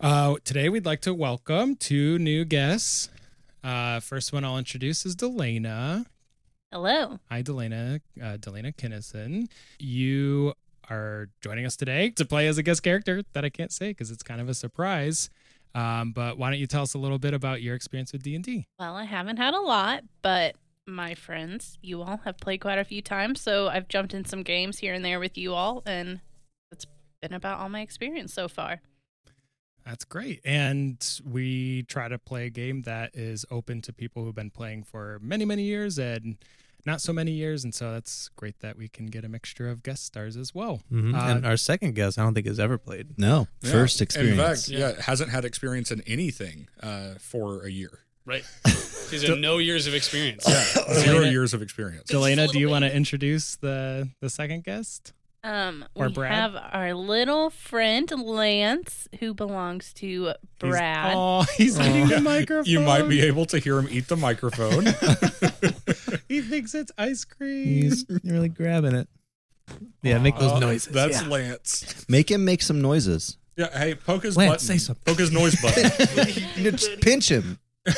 Uh, today, we'd like to welcome two new guests. Uh, first one I'll introduce is Delana. Hello. Hi, Delana. Uh, Delana Kinnison. You are joining us today to play as a guest character that I can't say because it's kind of a surprise. Um, but why don't you tell us a little bit about your experience with D and D? Well, I haven't had a lot, but my friends, you all have played quite a few times, so I've jumped in some games here and there with you all, and it's been about all my experience so far. That's great. And we try to play a game that is open to people who've been playing for many, many years and not so many years. And so that's great that we can get a mixture of guest stars as well. Mhm. Uh, and our second guest, I don't think has ever played. No, Yeah. first experience. In fact, yeah, hasn't had experience in anything uh, for a year. Right. These are no years of experience. Zero years of experience. Delana, do you want to introduce the the second guest? Um, Or we Brad? have our little friend Lance, who belongs to Brad. Oh, he's eating the microphone. You might be able to hear him eat the microphone. he thinks it's ice cream. He's really grabbing it. Yeah, make those Uh, noises. That's yeah. Lance. Make him make some noises. Yeah. Hey, poke his Lance, button. say something. Poke his noise button. Just pinch him. what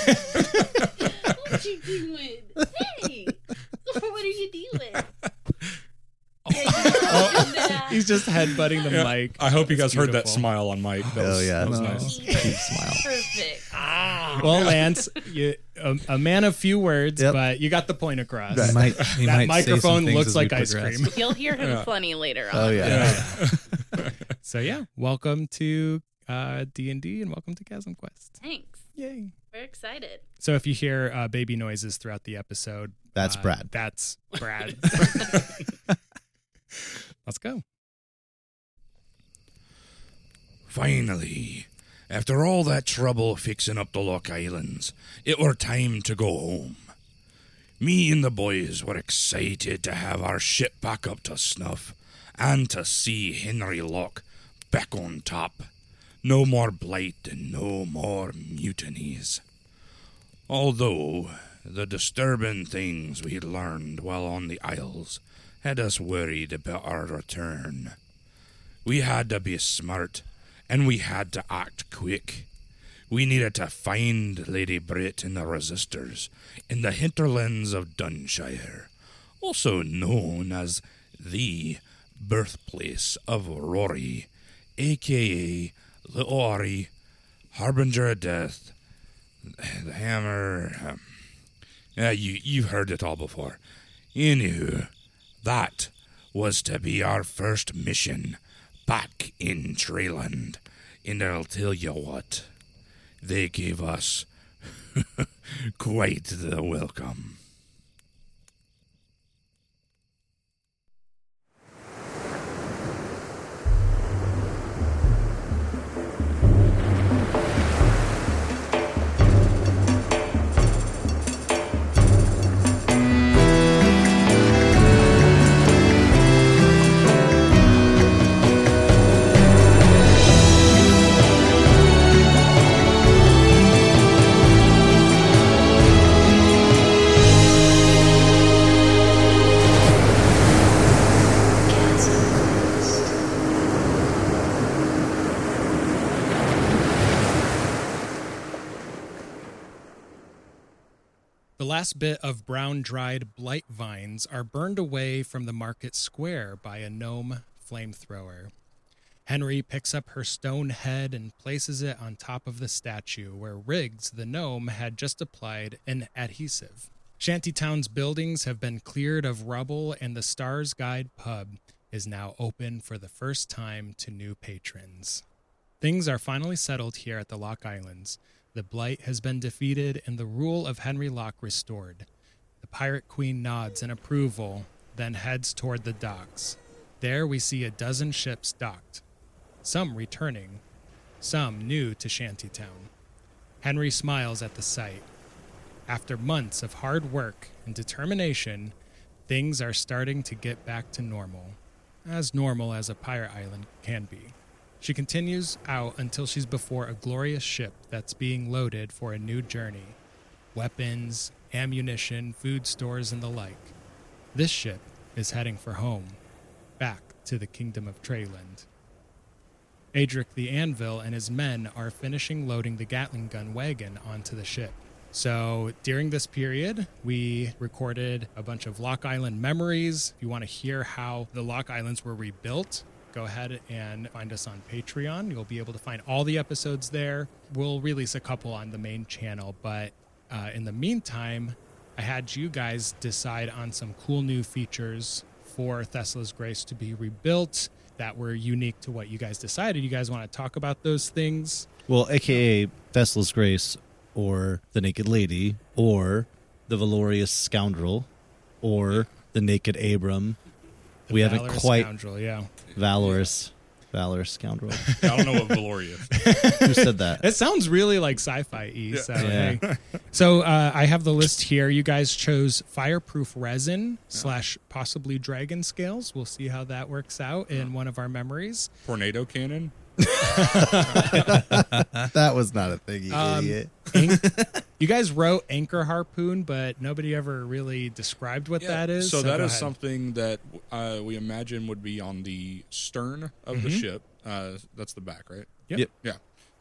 are you doing? Hey, what are you doing? He's just headbutting the Yeah. mic. I hope you guys heard that smile on Mike. That Oh, yeah. that was No. nice. Keep smile. Perfect. Well, Lance, you, a, a man of few words, Yep. but you got the point across. He might, he That might microphone looks like ice progress. cream. You'll hear him Yeah. funny later on. Oh yeah. Yeah. So yeah, welcome to uh, D and D, and welcome to Chasm Quest. Thanks. Yay! We're excited. So if you hear uh, baby noises throughout the episode, That's uh, Brad. That's Brad. Let's go. Finally, after all that trouble fixing up the Lock Islands, it were time to go home. Me and the boys were excited to have our ship back up to snuff and to see Henry Locke back on top. No more blight and no more mutinies. Although the disturbing things we had learned while on the Isles had us worried about our return. We had to be smart, and we had to act quick. We needed to find Lady Brit and the Resistors in the hinterlands of Dunshire, also known as the birthplace of Rory, aka Little Ori, Harbinger of Death, the Hammer. Um, yeah, you you've heard it all before. Anywho, that was to be our first mission back in Treyland. And I'll tell you what, they gave us quite the welcome. The last bit of brown dried blight vines are burned away from the market square by a gnome flamethrower. Henry picks up her stone head and places it on top of the statue where Riggs, the gnome, had just applied an adhesive. Shantytown's buildings have been cleared of rubble, and the Stars Guide pub is now open for the first time to new patrons. Things are finally settled here at the Lock Islands. The Blight has been defeated and the rule of Henry Locke restored. The Pirate Queen nods in approval, then heads toward the docks. There we see a dozen ships docked, some returning, some new to Shantytown. Henry smiles at the sight. After months of hard work and determination, things are starting to get back to normal. As normal as a pirate island can be. She continues out until she's before a glorious ship that's being loaded for a new journey weapons, ammunition, food stores, and the like. This ship is heading for home, back to the kingdom of Treyland. Adric the Anvil and his men are finishing loading the Gatling gun wagon onto the ship. So during this period, we recorded a bunch of Lock Island memories. If you want to hear how the Lock Islands were rebuilt, go ahead and find us on Patreon. You'll be able to find all the episodes there. We'll release a couple on the main channel, but uh, in the meantime, I had you guys decide on some cool new features for Thesla's Grace to be rebuilt that were unique to what you guys decided. You guys want to talk about those things? Well, aka Vessel's Grace, or the Naked Lady, or the Valorious Scoundrel, or the Naked Abram. The We haven't quite- Scoundrel, yeah. Valorous. Valorous Scoundrel. I don't know what Valoria is. Who said that? It sounds really like sci-fi y. So, Yeah. hey. so uh, I have the list here. You guys chose fireproof resin slash possibly dragon scales. We'll see how that works out in one of our memories. Tornado cannon. that was not a thing, you Um, idiot. Anch- you guys wrote anchor harpoon, but nobody ever really described what that is. So, that go is ahead. something that uh, we imagine would be on the stern of the ship. Uh, that's the back, right? Yep. Yep. Yeah.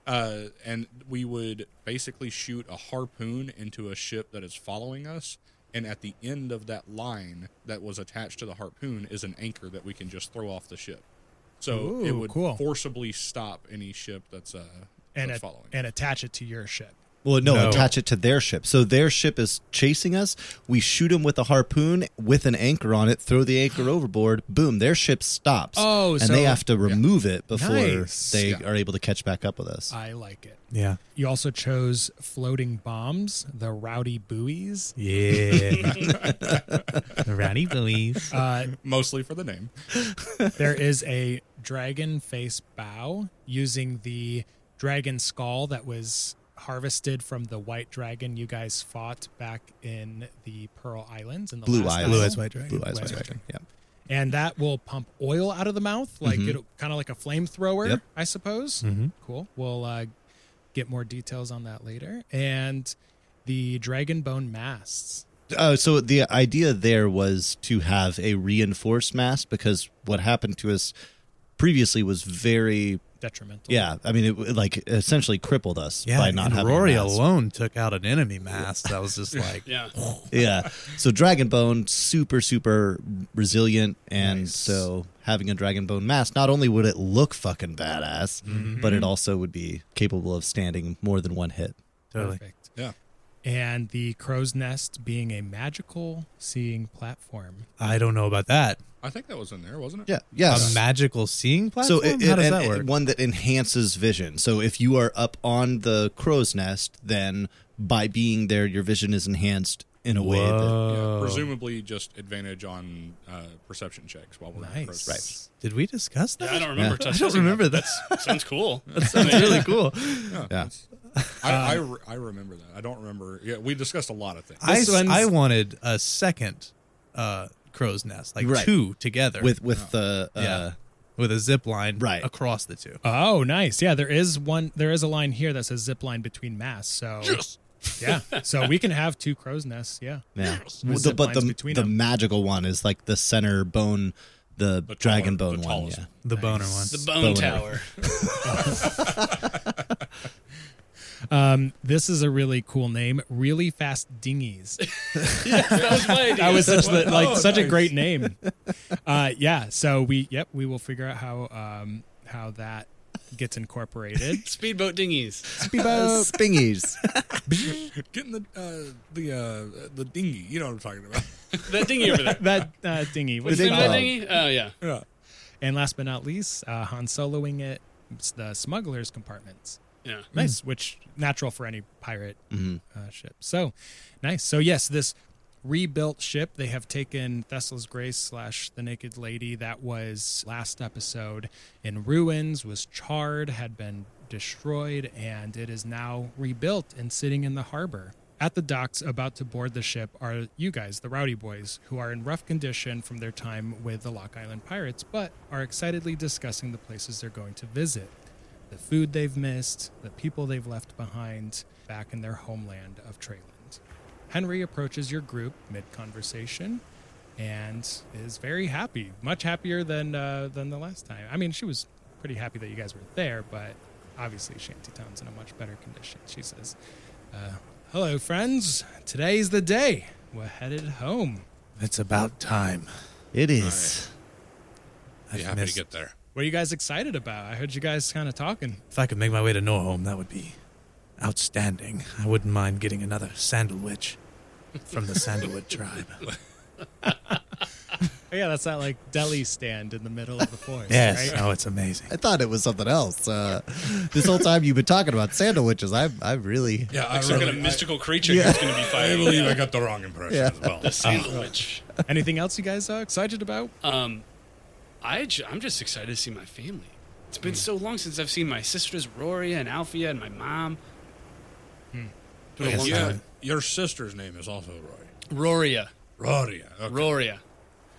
Uh, and we would basically shoot a harpoon into a ship that is following us. And at the end of that line that was attached to the harpoon is an anchor that we can just throw off the ship. So it would cool. forcibly stop any ship that's uh and that's a- following. and attach it to your ship. Well, no, No. attach it to their ship. So their ship is chasing us. We shoot them with a harpoon with an anchor on it, throw the anchor overboard. Boom, their ship stops. Oh, and so- they have to remove it before Nice. they Yeah. are able to catch back up with us. I like it. Yeah. You also chose floating bombs, the rowdy buoys. Yeah. the rowdy boys. Uh, Mostly for the name. there is a dragon face bow using the dragon skull that was harvested from the white dragon you guys fought back in the Pearl Islands in the Blue last eyes. Blue eyes white dragon. Blue eyes, Blue white eyes, dragon. Yeah. and that will pump oil out of the mouth, like Mhm. it'll kind of like a flamethrower, Yep. I suppose. Mm-hmm. Cool. We'll uh, get more details on that later. And the dragon bone masts. Uh, so the idea there was to have a reinforced mast because what happened to us previously was very Detrimental. yeah. I mean, it like essentially crippled us Yeah, by not and having a Rory alone took out an enemy mast. That was just like, Yeah. yeah. So dragon bone, super super resilient, and Nice. so having a dragon bone mask, not only would it look fucking badass, Mm-hmm. but it also would be capable of standing more than one hit. totally. Perfect. Yeah. And the crow's nest being a magical seeing platform. I don't know about that. I think that was in there, wasn't it? Yeah. Yes. A magical seeing So platform? it, How does and- that work? one that enhances vision. So if you are up on the crow's nest, then by being there, your vision is enhanced in a way that Yeah, Whoa. presumably just advantage on uh, perception checks while we're in Nice. Right. Did we discuss that? Yeah, I don't remember. Yeah. I don't remember that. that. Sounds cool. That's really cool. Yeah. Yeah. I, I, re- I remember that. I don't remember. Yeah, we discussed a lot of things. I, I wanted a second uh, crow's nest, like Right. two together with with the uh, Yeah. with a zip line Right. across the two. Oh, nice. Yeah, there is one. There is a line here that says zip line between masts. So yeah, so we can have two crow's nests. Yeah. yeah. With The- zip but the between the them. magical one is like the center bone, the, The dragon taller- bone the one. tallest Yeah. The boner one. The bone Boner. tower. Um, this is a really cool name. Really fast dinghies. that was my idea. That was such the like Oh, such a great name. Uh, yeah. So we yep we will figure out how um how that gets incorporated. speedboat dinghies. Speedboat. Spingies. Getting the uh, the uh, the dinghy. You know what I'm talking about. That dinghy over there. that uh, dinghy. What's The it ding That dinghy? Oh yeah. yeah. And last but not least, uh, Han Soloing it. The smugglers compartments. Yeah. Nice, which natural for any pirate Mhm. uh, ship. So nice. So yes, this rebuilt ship they have taken Thesla's Grace slash the Naked Lady that was last episode in ruins, was charred, had been destroyed, and it is now rebuilt and sitting in the harbor. At the docks, about to board the ship, are you guys, the Rowdy Boys, who are in rough condition from their time with the Lock Island Pirates, but are excitedly discussing the places they're going to visit the food they've missed, the people they've left behind back in their homeland of Treyland. Henry approaches your group mid conversation and is very happy, much happier than uh, than the last time. I mean, she was pretty happy that you guys were there, but obviously Shantytown's in a much better condition. She says, uh, "Hello, friends. Today's the day. We're headed home. It's about time. It is. Be I've happy to missed- get there. What are you guys excited about? I heard you guys kind of talking. If I could make my way to Norholm, that would be outstanding. I wouldn't mind getting another sandalwich from the Sandalwood tribe. Yeah, that's that like deli stand in the middle of the forest. Yes. right? Oh, it's amazing. I thought it was something else. Uh, this whole time you've been talking about sandwiches. I've I've really. Yeah, I'm some kind of really, mystical creature Yeah. who's going to be I, I fighting. believe I got the wrong impression Yeah. as well. The sandwich. Anything else you guys are excited about? Um, I ju- I'm just excited to see my family. It's been hmm. so long since I've seen my sisters Roria and Alfia and my mom. It's been a Yes, long Yeah, your sister's name is also Roy. Roria, Roria. Okay. Roria.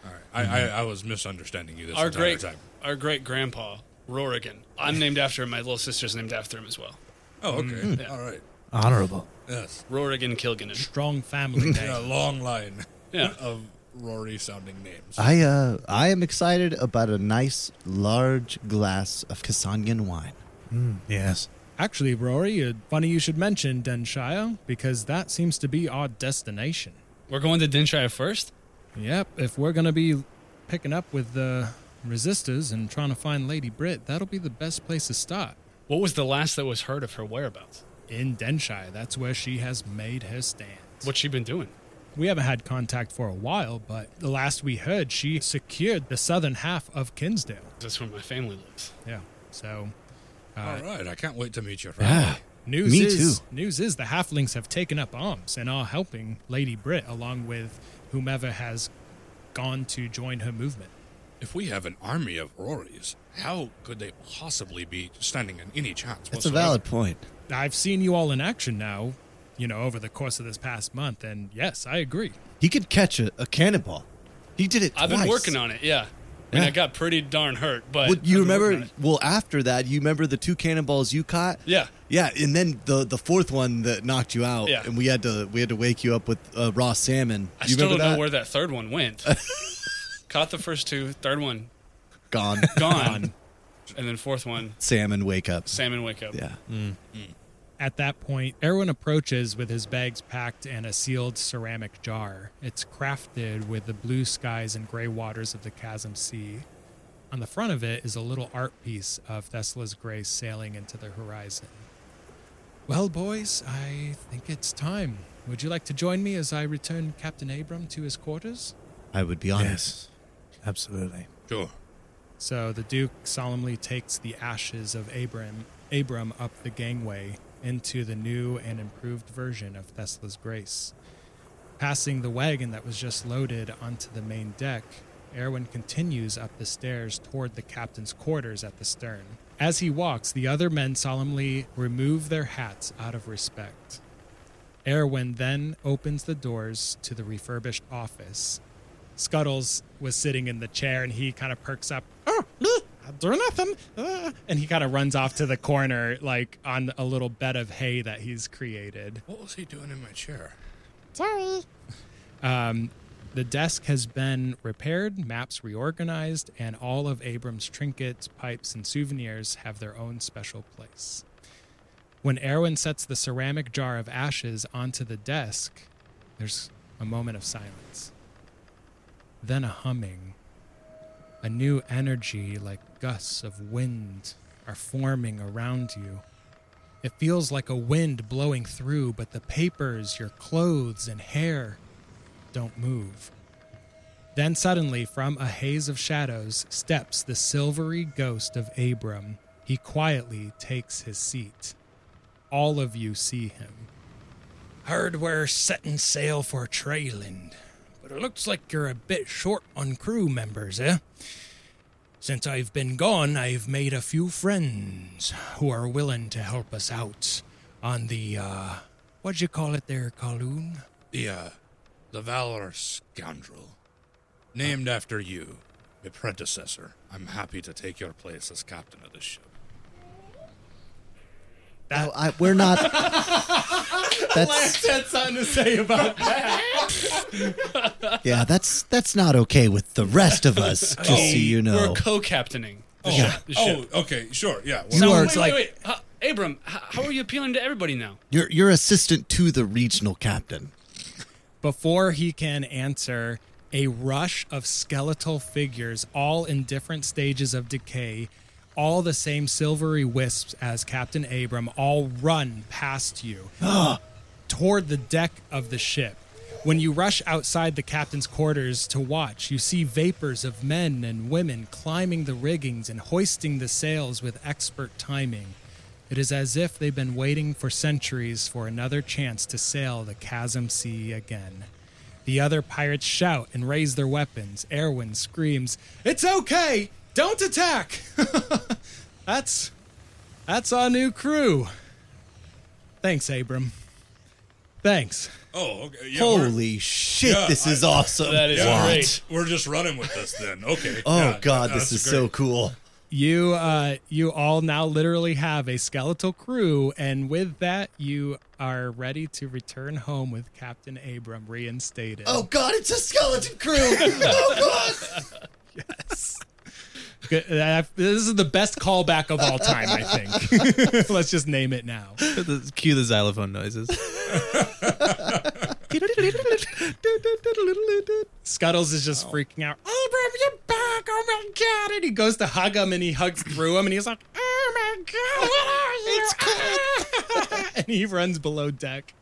All right. I, mm-hmm. I, I was misunderstanding you this Our entire great, time. our great grandpa Rorigan. I'm named after him. My little sister's named after him as well. Oh, okay. Mm. All right. Honorable. Yes. Rorigan Kilganon. Strong family Yeah, a long line Yeah. of Rory sounding names. I uh I am excited about a nice large glass of Kasanian wine. Mm, yes. Actually, Rory, uh, funny you should mention Denshire because that seems to be our destination. We're going to Denshire first. Yep, if we're gonna be picking up with the resistors and trying to find Lady Brit, that'll be the best place to start. What was the last that was heard of her whereabouts? In Denshire, that's where she has made her stand. What's she been doing? We haven't had contact for a while, but the last we heard, she secured the southern half of Kinsdale. That's where my family lives. Yeah, so uh, All right. I can't wait to meet your Yeah. News Me is too. news is the halflings have taken up arms and are helping Lady Brit along with whomever has gone to join her movement. If we have an army of Rorys, how could they possibly be standing in any chance That's a valid point. I've seen you all in action now, you know, over the course of this past month, and yes, I agree. He could catch a, a cannonball. He did it I've been working on it. Yeah. I mean, Yeah. I got pretty darn hurt, but Well, you I've been working remember? Well, after that, you remember the two cannonballs you caught? Yeah. Yeah, and then the the fourth one that knocked you out, Yeah. and we had to we had to wake you up with uh, raw salmon. I you still remember don't that? know where that third one went. Caught the first two, third one Gone. gone, and then fourth one, salmon wake up. salmon wake up. Yeah. At that point, Erwin approaches with his bags packed and a sealed ceramic jar. It's crafted with the blue skies and gray waters of the Chasm Sea. On the front of it is a little art piece of Thesla's Grace sailing into the horizon. Well, boys, I think it's time. Would you like to join me as I return Captain Abram to his quarters? I would be honored. Yes. Absolutely. Sure. So the Duke solemnly takes the ashes of Abram, Abram up the gangway into the new and improved version of Thesla's Grace. Passing the wagon that was just loaded onto the main deck, Erwin continues up the stairs toward the captain's quarters at the stern. As he walks, the other men solemnly remove their hats out of respect. Erwin then opens the doors to the refurbished office. Scuttles was sitting in the chair and he kind of perks up. Oh, I'm doing nothing. Ah," and he kind of runs off to the corner, like on a little bed of hay that he's created. What was he doing in my chair? Sorry. Um, the desk has been repaired, maps reorganized, and all of Abram's trinkets, pipes, and souvenirs have their own special place. When Erwin sets the ceramic jar of ashes onto the desk, there's a moment of silence. Then a humming. A new energy, like gusts of wind, are forming around you. It feels like a wind blowing through, but the papers, your clothes, and hair don't move. Then suddenly, from a haze of shadows, steps the silvery ghost of Abram. He quietly takes his seat. All of you see him. Heard we're setting sail for Treyland, but it looks like you're a bit short on crew members, eh? Since I've been gone, I've made a few friends who are willing to help us out on the, uh, what'd you call it there, Kowloon? The, uh, the valorous scoundrel. Named after you, my predecessor. I'm happy to take your place as captain of this ship. I, I, we're not. that's had something to say about that. yeah. That's that's not okay with the rest of us. Just so oh, you know. We're co-captaining. Oh, ship. The oh, okay, sure, yeah. You are- wait, like- wait, wait. How, Abram, how, how are you appealing to everybody now? You're you're assistant to the regional captain. Before he can answer, a rush of skeletal figures, all in different stages of decay, all the same silvery wisps as Captain Abram, all run past you toward the deck of the ship. When you rush outside the captain's quarters to watch, you see vapors of men and women climbing the riggings and hoisting the sails with expert timing. It is as if they've been waiting for centuries for another chance to sail the chasm sea again. The other pirates shout and raise their weapons. Erwin screams, "It's okay! Don't attack!" that's that's our new crew. Thanks, Abram. Thanks. oh, okay. Yeah, Holy shit! yeah, this is I- awesome. That is yeah, great. We're just running with this then. Okay. Oh yeah, god, no, this that's is so cool. You uh you all now literally have a skeletal crew and with that you are ready to return home with Captain Abram reinstated. Oh god, it's a skeleton crew. oh god. Good- This is the best callback of all time, I think. Let's just name it now. Cue the xylophone noises. Scuttles is just freaking out. Abram, you're back! Oh my god! And he goes to hug him, and he hugs through him, and he's like, "Oh my god, what are you?" and he runs below deck.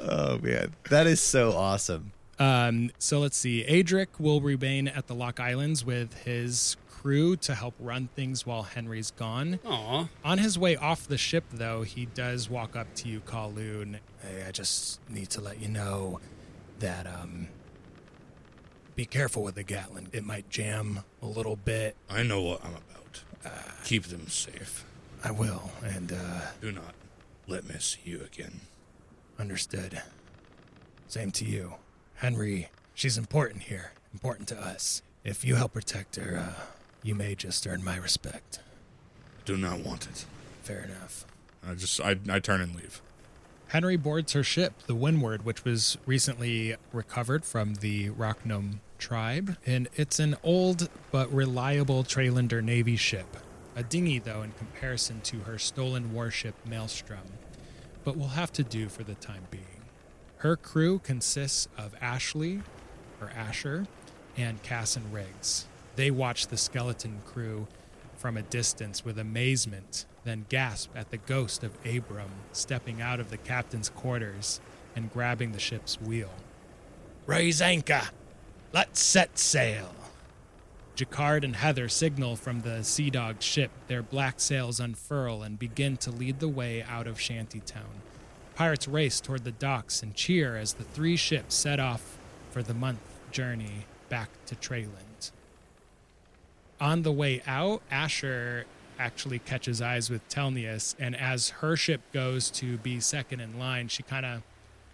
Oh man, that is so awesome. Um, so let's see. Adric will remain at the Lock Islands with his crew to help run things while Henry's gone. Aw. On his way off the ship, though, he does walk up to you, Kowloon. Hey, I just need to let you know that um, be careful with the Gatling. It might jam a little bit. I know what I'm about. Keep them safe. I will, and uh, Do not let me see you again. understood. Same to you, Henry. She's important here, important to us. If you help protect her, uh, you may just earn my respect. Do not want it. Fair enough. I just I, I turn and leave. Henry boards her ship, the Windward, which was recently recovered from the Rock Gnome tribe. And it's an old but reliable Trailander Navy ship. A dinghy, though, in comparison to her stolen warship Maelstrom. But will have to do for the time being. Her crew consists of Ashley, or Asher, and Cass and Riggs. They watch the skeleton crew from a distance with amazement, then gasp at the ghost of Abram stepping out of the captain's quarters and grabbing the ship's wheel. Raise anchor! Let's set sail! Jacquard and Heather signal from the Sea Dog ship. Their black sails unfurl and begin to lead the way out of Shantytown. Pirates race toward the docks and cheer as the three ships set off for the month journey back to Treyland. On the way out, Asher actually catches eyes with Telnius, and as her ship goes to be second in line, she kind of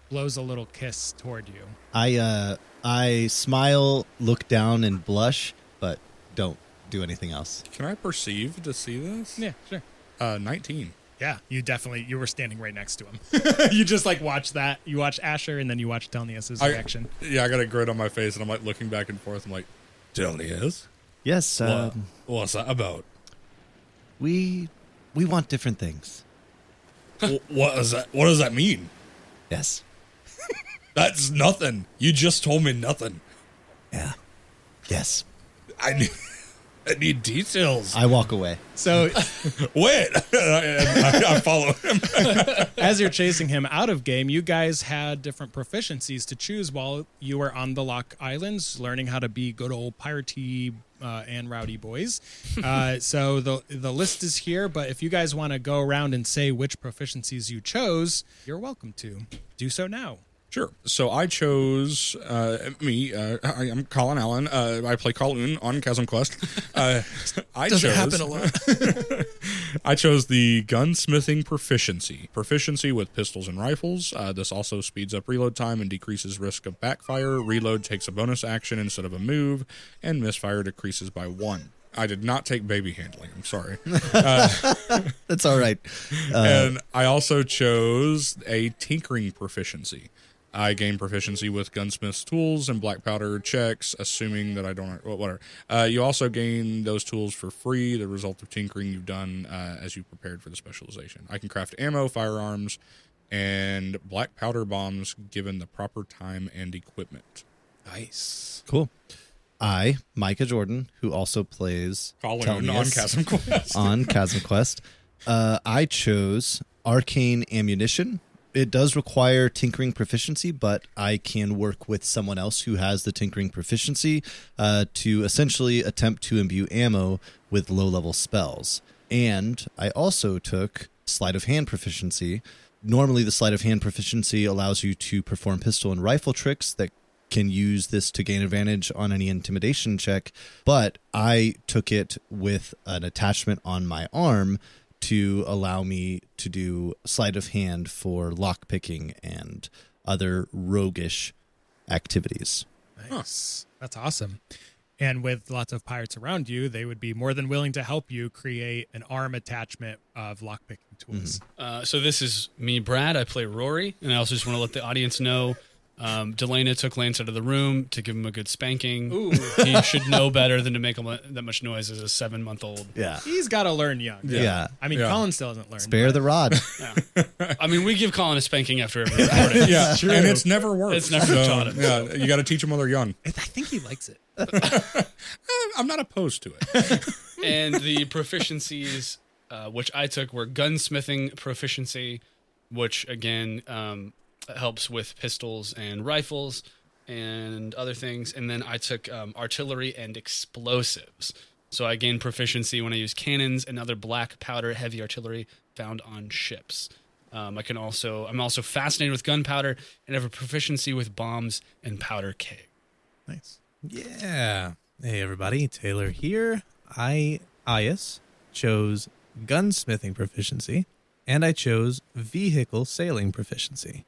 blows a little kiss toward you. I uh I smile, look down, and blush, but don't do anything else. Can I perceive to see this? Yeah, sure. Uh, 19. Yeah, you definitely you were standing right next to him. you just like watch that. You watch Asher, and then you watch Telnius's I- reaction. Yeah, I got a grin on my face, and I'm like looking back and forth. I'm like, tell me is. Yes, What? um, What's that about? we we want different things. Wh- what is that? What does that mean? Yes. That's nothing. You just told me nothing. Yeah. Yes. I need, I need details. I walk away. So Wait, I, I follow him. as you're chasing him out of game, you guys had different proficiencies to choose while you were on the Lock Islands, learning how to be good old piratey uh, and rowdy boys. Uh, so the the list is here, but if you guys want to go around and say which proficiencies you chose, you're welcome to do so now. Sure. So I chose uh, me. Uh, I, I'm Colin Allen. Uh, I play Kowloon on Chasm Quest. Uh, I Doesn't chose, happen a lot. I chose the gunsmithing proficiency. Proficiency with pistols and rifles. Uh, this also speeds up reload time and decreases risk of backfire. Reload takes a bonus action instead of a move, and misfire decreases by one. I did not take baby handling. I'm sorry. That's all right. Uh, and I also chose a tinkering proficiency. I gain proficiency with gunsmith's tools and black powder checks, assuming that I don't. well, Whatever. Uh, you also gain those tools for free, the result of tinkering you've done uh, as you prepared for the specialization. I can craft ammo, firearms, and black powder bombs given the proper time and equipment. Nice. Cool. I, Micah Jordan, who also plays Colin on Telnius Chasm Quest. on Chasm Quest, uh, I chose Arcane Ammunition. It does require tinkering proficiency, but I can work with someone else who has the tinkering proficiency uh, to essentially attempt to imbue ammo with low level spells. And I also took sleight of hand proficiency. Normally, the sleight of hand proficiency allows you to perform pistol and rifle tricks that can use this to gain advantage on any intimidation check, but I took it with an attachment on my arm to allow me to do sleight of hand for lockpicking and other roguish activities. Nice. That's awesome. And with lots of pirates around you, they would be more than willing to help you create an arm attachment of lockpicking tools. Uh, so this is me, Brad. I play Rory, and I also just want to let the audience know. Um, Delana took Lance out of the room to give him a good spanking. Ooh. He should know better than to make him that much noise as a seven month old. Yeah. He's got to learn young. Yeah. I mean, Yeah. Colin still hasn't learned. Spare but- the rod. I mean, we give Colin a spanking after every recording. yeah, and it's never worked. It's never taught him. Yeah, you got to teach him while they're young. I think he likes it. I'm not opposed to it. and the proficiencies uh, which I took were gunsmithing proficiency, which again um, helps with pistols and rifles and other things. And then I took um, artillery and explosives. So I gained proficiency when I use cannons and other black powder heavy artillery found on ships. Um, I can also I'm also fascinated with gunpowder and have a proficiency with bombs and powder keg. Nice. Yeah. Hey, everybody. Taylor here. I, Ias, chose gunsmithing proficiency, and I chose vehicle sailing proficiency.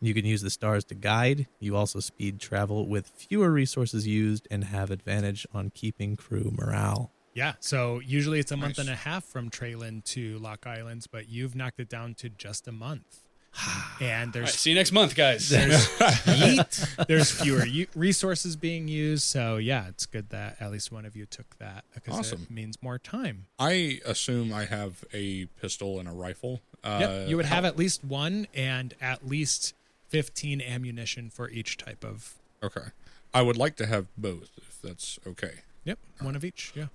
You can use the stars to guide. You also speed travel with fewer resources used and have advantage on keeping crew morale. Yeah. So usually it's a month and a half from Treyland to Lock Islands, but you've knocked it down to just a month. and there's right, see you next month, guys. there's fewer u- resources being used. So yeah, it's good that at least one of you took that because Awesome. it means more time. I assume I have a pistol and a rifle. Uh, yep. You would have at least one and at least 15 ammunition for each type of. Okay. I would like to have both, if that's okay. Yep. One of each. Yeah.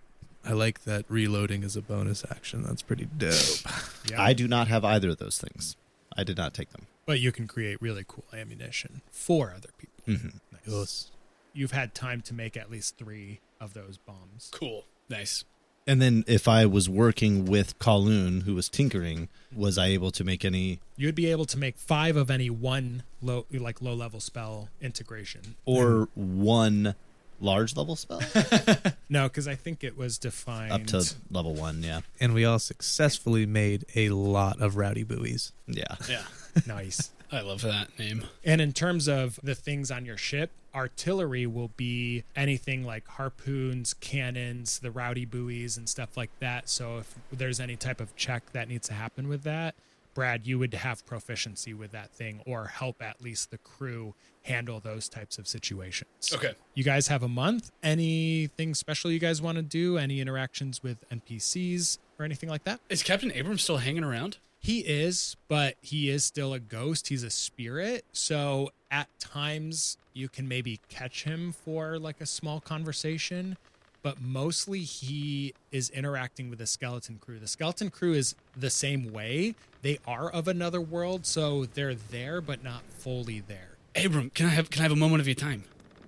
I like that reloading is a bonus action. That's pretty dope. Yeah. I do not have either of those things. I did not take them. but you can create really cool ammunition for other people. Mhm. Nice. You've had time to make at least three of those bombs. Cool. Nice. And then if I was working with Kowloon, who was tinkering, was I able to make any You'd be able to make five of any one low, like low level spell integration. or one large level spell No, because I think it was defined up to level one? Yeah, and we all successfully made a lot of rowdy buoys. yeah. Yeah. nice. I love that name. And in terms of the things on your ship, artillery will be anything like harpoons, cannons, the rowdy buoys, and stuff like that. So if there's any type of check that needs to happen with that, Brad, you would have proficiency with that thing or help at least the crew handle those types of situations. Okay. You guys have a month. Anything special you guys want to do? Any interactions with NPCs or anything like that? Is Captain Abrams still hanging around? He is, but he is still a ghost. He's a spirit. So at times you can maybe catch him for like a small conversation, but mostly he is interacting with the skeleton crew. The skeleton crew is the same way. They are of another world, so they're there but not fully there. Abram, can I have can I have a moment of your time?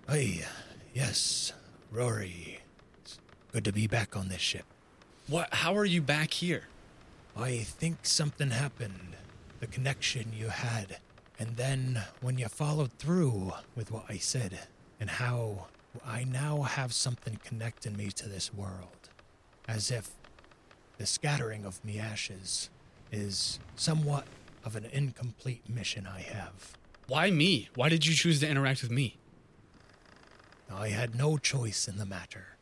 Hey, yes, Rory. It's good to be back on this ship. What? How are you back here? I think something happened. The connection you had. And then when you followed through with what I said, and how I now have something connecting me to this world. As if the scattering of me ashes is somewhat of an incomplete mission I have. Why me? Why did you choose to interact with me? I had no choice in the matter.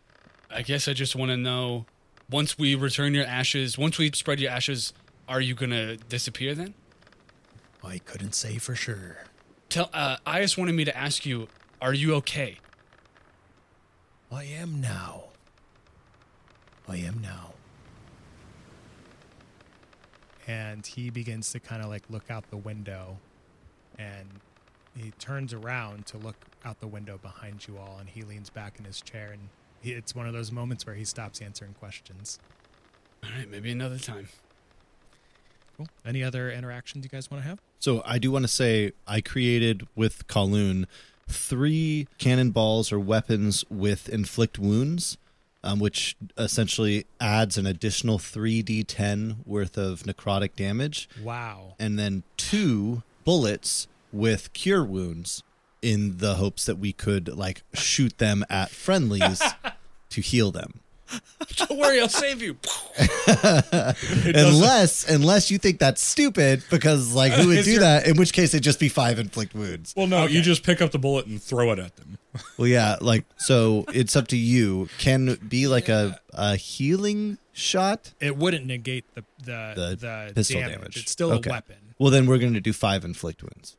I guess I just want to know. Once we return your ashes, once we spread your ashes, are you gonna disappear then? I couldn't say for sure. tell uh, Ias wanted me to ask you, are you okay? I am now. I am now. And he begins to kind of like look out the window and he turns around to look out the window behind you all and he leans back in his chair and it's one of those moments where he stops answering questions. All right, maybe another time. Cool. Any other interactions you guys want to have? So I do want to say I created with Kowloon three cannonballs or weapons with inflict wounds, um, which essentially adds an additional 3d10 worth of necrotic damage, Wow. and then two bullets with cure wounds in the hopes that we could like shoot them at friendlies to heal them. Don't worry, I'll save you. unless unless you think that's stupid because like who would Is do your- that in which case it'd just be five inflict wounds Well, no, you just pick up the bullet and throw it at them. well yeah like so it's up to you can be like a a healing shot It wouldn't negate the the The the, pistol damage. damage. It's still Okay. a weapon. well then we're going to do five inflict wounds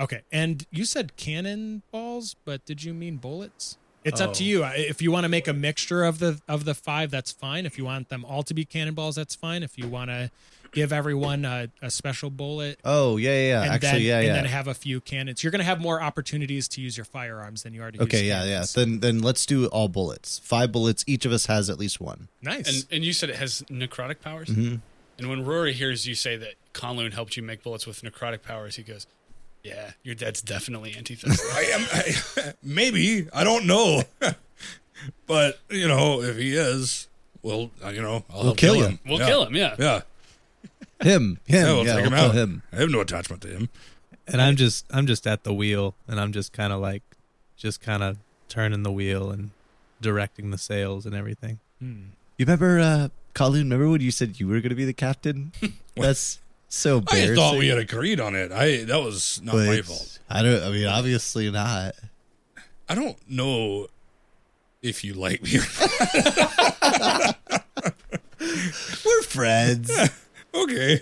Okay. And you said cannonballs, but did you mean bullets? It's up to Oh. you. If you want to make a mixture of the of the five, that's fine. If you want them all to be cannonballs, that's fine. If you want to give everyone a, a special bullet oh yeah yeah, yeah. and actually then yeah and then have a few cannons, you're going to have more opportunities to use your firearms than you are to okay yeah yeah cannons. then then let's do all bullets five bullets each of us has at least one nice. And and you said it has necrotic powers. Mm-hmm. And when Rory hears you say that Kowloon helped you make bullets with necrotic powers, he goes, "Yeah, your dad's definitely antithetical." I am I, maybe I don't know, but you know if he is, well, uh, you know I'll help kill kill him. him. we'll Yeah. kill him. Yeah. Yeah, him him yeah, yeah, we'll take him we'll kill out. him I have no attachment to him. And I'm just I'm just at the wheel and I'm just kind of like just kind of turning the wheel and directing the sails and everything. Hmm. you remember uh Kowloon, remember when you said you were going to be the captain that's so I thought we had agreed on it. I that was not my fault. I don't. I mean, obviously not. I don't know if you like me. We're friends. okay.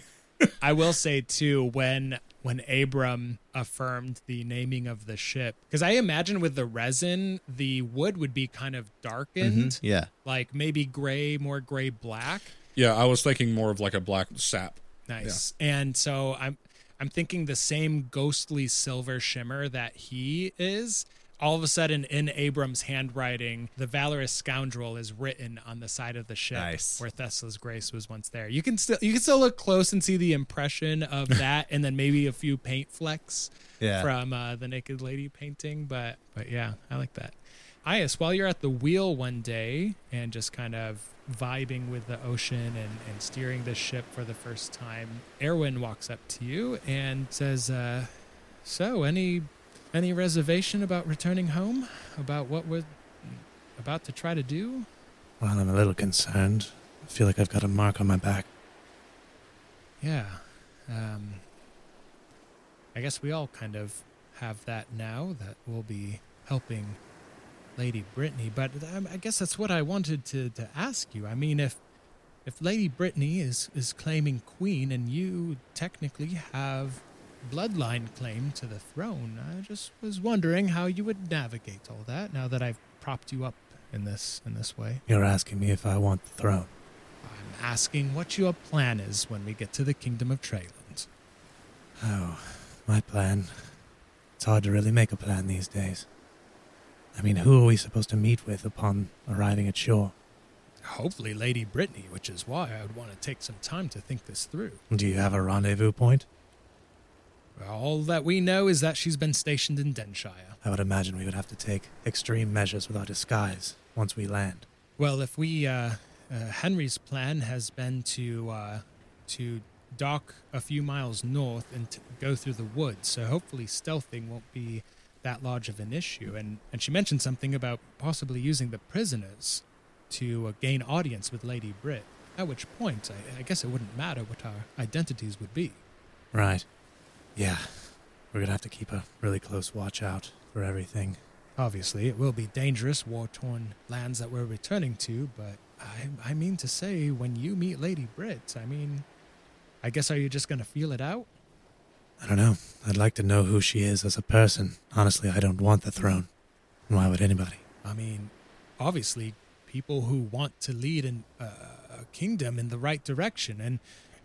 I will say too when when Abram affirmed the naming of the ship because I imagine with the resin the wood would be kind of darkened mm-hmm. yeah. like maybe gray more gray black Yeah, I was thinking more of like a black sap. Nice and so I'm I'm thinking the same ghostly silver shimmer that he is all of a sudden in Abram's handwriting the valorous scoundrel is written on the side of the ship Nice. where Thesla's grace was once there you can still you can still look close and see the impression of that and then maybe a few paint flecks Yeah. from uh, the naked lady painting but but yeah i like that Ias, while you're at the wheel one day and just kind of vibing with the ocean and, and steering the ship for the first time erwin walks up to you and says uh, so any any reservation about returning home about what we're about to try to do Well, I'm a little concerned. I feel like I've got a mark on my back. Yeah. Um, I guess we all kind of have that now that we'll be helping Lady Brittany. But um, I guess that's what I wanted to, to ask you. I mean, if if Lady Brittany is, is claiming queen and you technically have bloodline claim to the throne, I just was wondering how you would navigate all that now that I've propped you up in this in this way. You're asking me if I want the throne. I'm asking what your plan is when we get to the kingdom of Treyland. Oh, my plan. It's hard to really make a plan these days. I mean, who are we supposed to meet with upon arriving at shore? Hopefully, Lady Brittany, which is why I would want to take some time to think this through. Do you have a rendezvous point? All that we know is that she's been stationed in Denshire. I would imagine we would have to take extreme measures with our disguise once we land. Well, if we, uh, uh, Henry's plan has been to uh, to dock a few miles north and go through the woods. So hopefully, stealthing won't be that large of an issue. And and she mentioned something about possibly using the prisoners to uh, gain audience with Lady Brit. At which point, I, I guess it wouldn't matter what our identities would be. Right. Yeah. We're gonna have to keep a really close watch out for everything. Obviously, it will be dangerous, war torn lands that we're returning to, but I, I mean to say, when you meet Lady Brit, I mean, I guess are you just going to feel it out? I don't know. I'd like to know who she is as a person. Honestly, I don't want the throne. Why would anybody? I mean, obviously, people who want to lead an, uh, a kingdom in the right direction and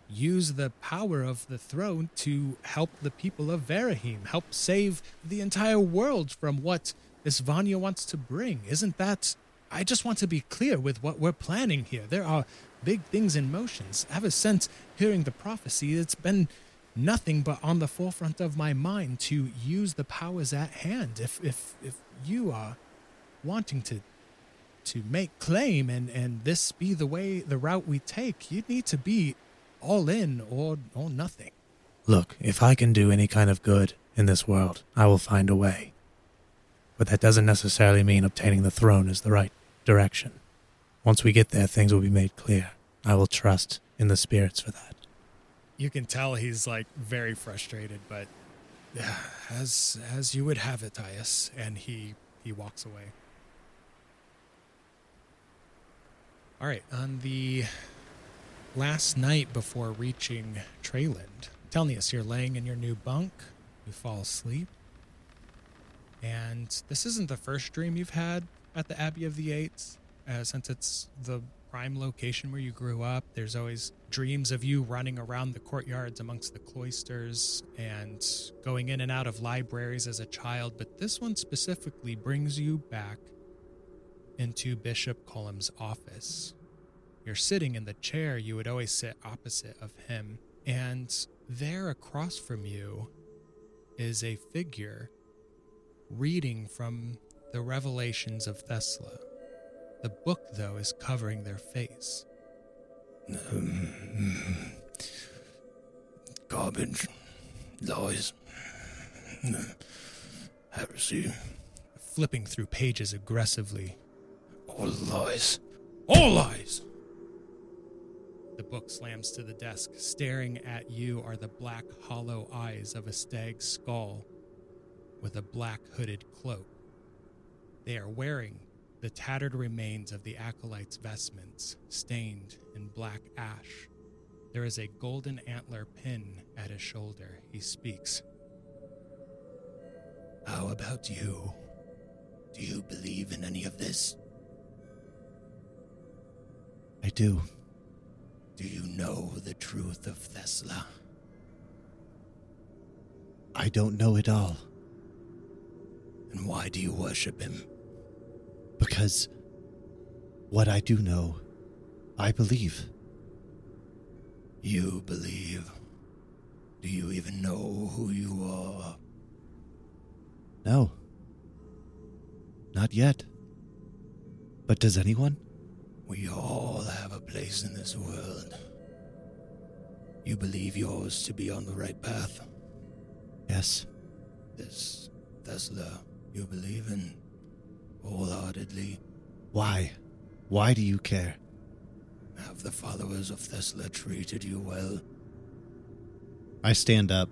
use the power of the throne to help the people of Verahim, help save the entire world from what this Vanya wants to bring. Isn't that? I just want to be clear with what we're planning here. There are big things in motions. Ever since hearing the prophecy, it's been nothing but on the forefront of my mind to use the powers at hand. If if if you are wanting to to make claim and and this be the way the route we take, you need to be all in or or nothing. Look, if I can do any kind of good in this world, I will find a way. But that doesn't necessarily mean obtaining the throne is the right direction. Once we get there, things will be made clear. I will trust in the spirits for that. You can tell he's like very frustrated, but yeah, as as you would have it, Ias, and he he walks away. All right, on the last night before reaching Treyland, Telnius, you're laying in your new bunk. You fall asleep. And this isn't the first dream you've had at the Abbey of the Eights, uh, since it's the prime location where you grew up. There's always dreams of you running around the courtyards amongst the cloisters and going in and out of libraries as a child. But this one specifically brings you back into Bishop Cullum's office. You're sitting in the chair you would always sit opposite of him, and there across from you is a figure reading from the revelations of Thesla. The book, though, is covering their face. Garbage. Lies. Heresy. Flipping through pages aggressively, All lies. All lies. the book slams to the desk. Staring at you are the black, hollow eyes of a stag's skull with a black hooded cloak. They are wearing the tattered remains of the acolyte's vestments, stained in black ash. There is a golden antler pin at his shoulder. He speaks. How about you? Do you believe in any of this? I do. Do you know the truth of Thesla? I don't know it all And why do you worship him? Because what I do know, I believe. You believe. Do you even know who you are? No. Not yet. But does anyone? We all have a place in this world. You believe yours to be on the right path. Yes. This Thesla you believe in wholeheartedly. Why? Why do you care? Have the followers of Thesla treated you well? I stand up,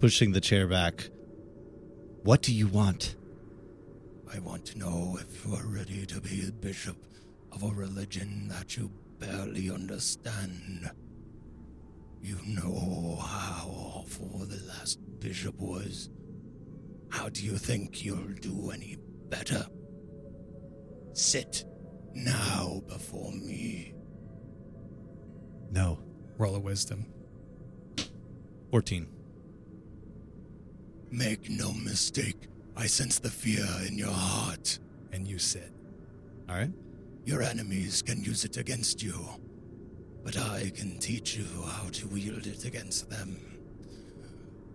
pushing the chair back. What do you want? I want to know if you are ready to be a bishop of a religion that you barely understand. You know how awful the last bishop was. How do you think you'll do any better? Sit now before me. No. Roll a wisdom. 14. Make no mistake, I sense the fear in your heart. And you sit. All right. Your enemies can use it against you, but I can teach you how to wield it against them.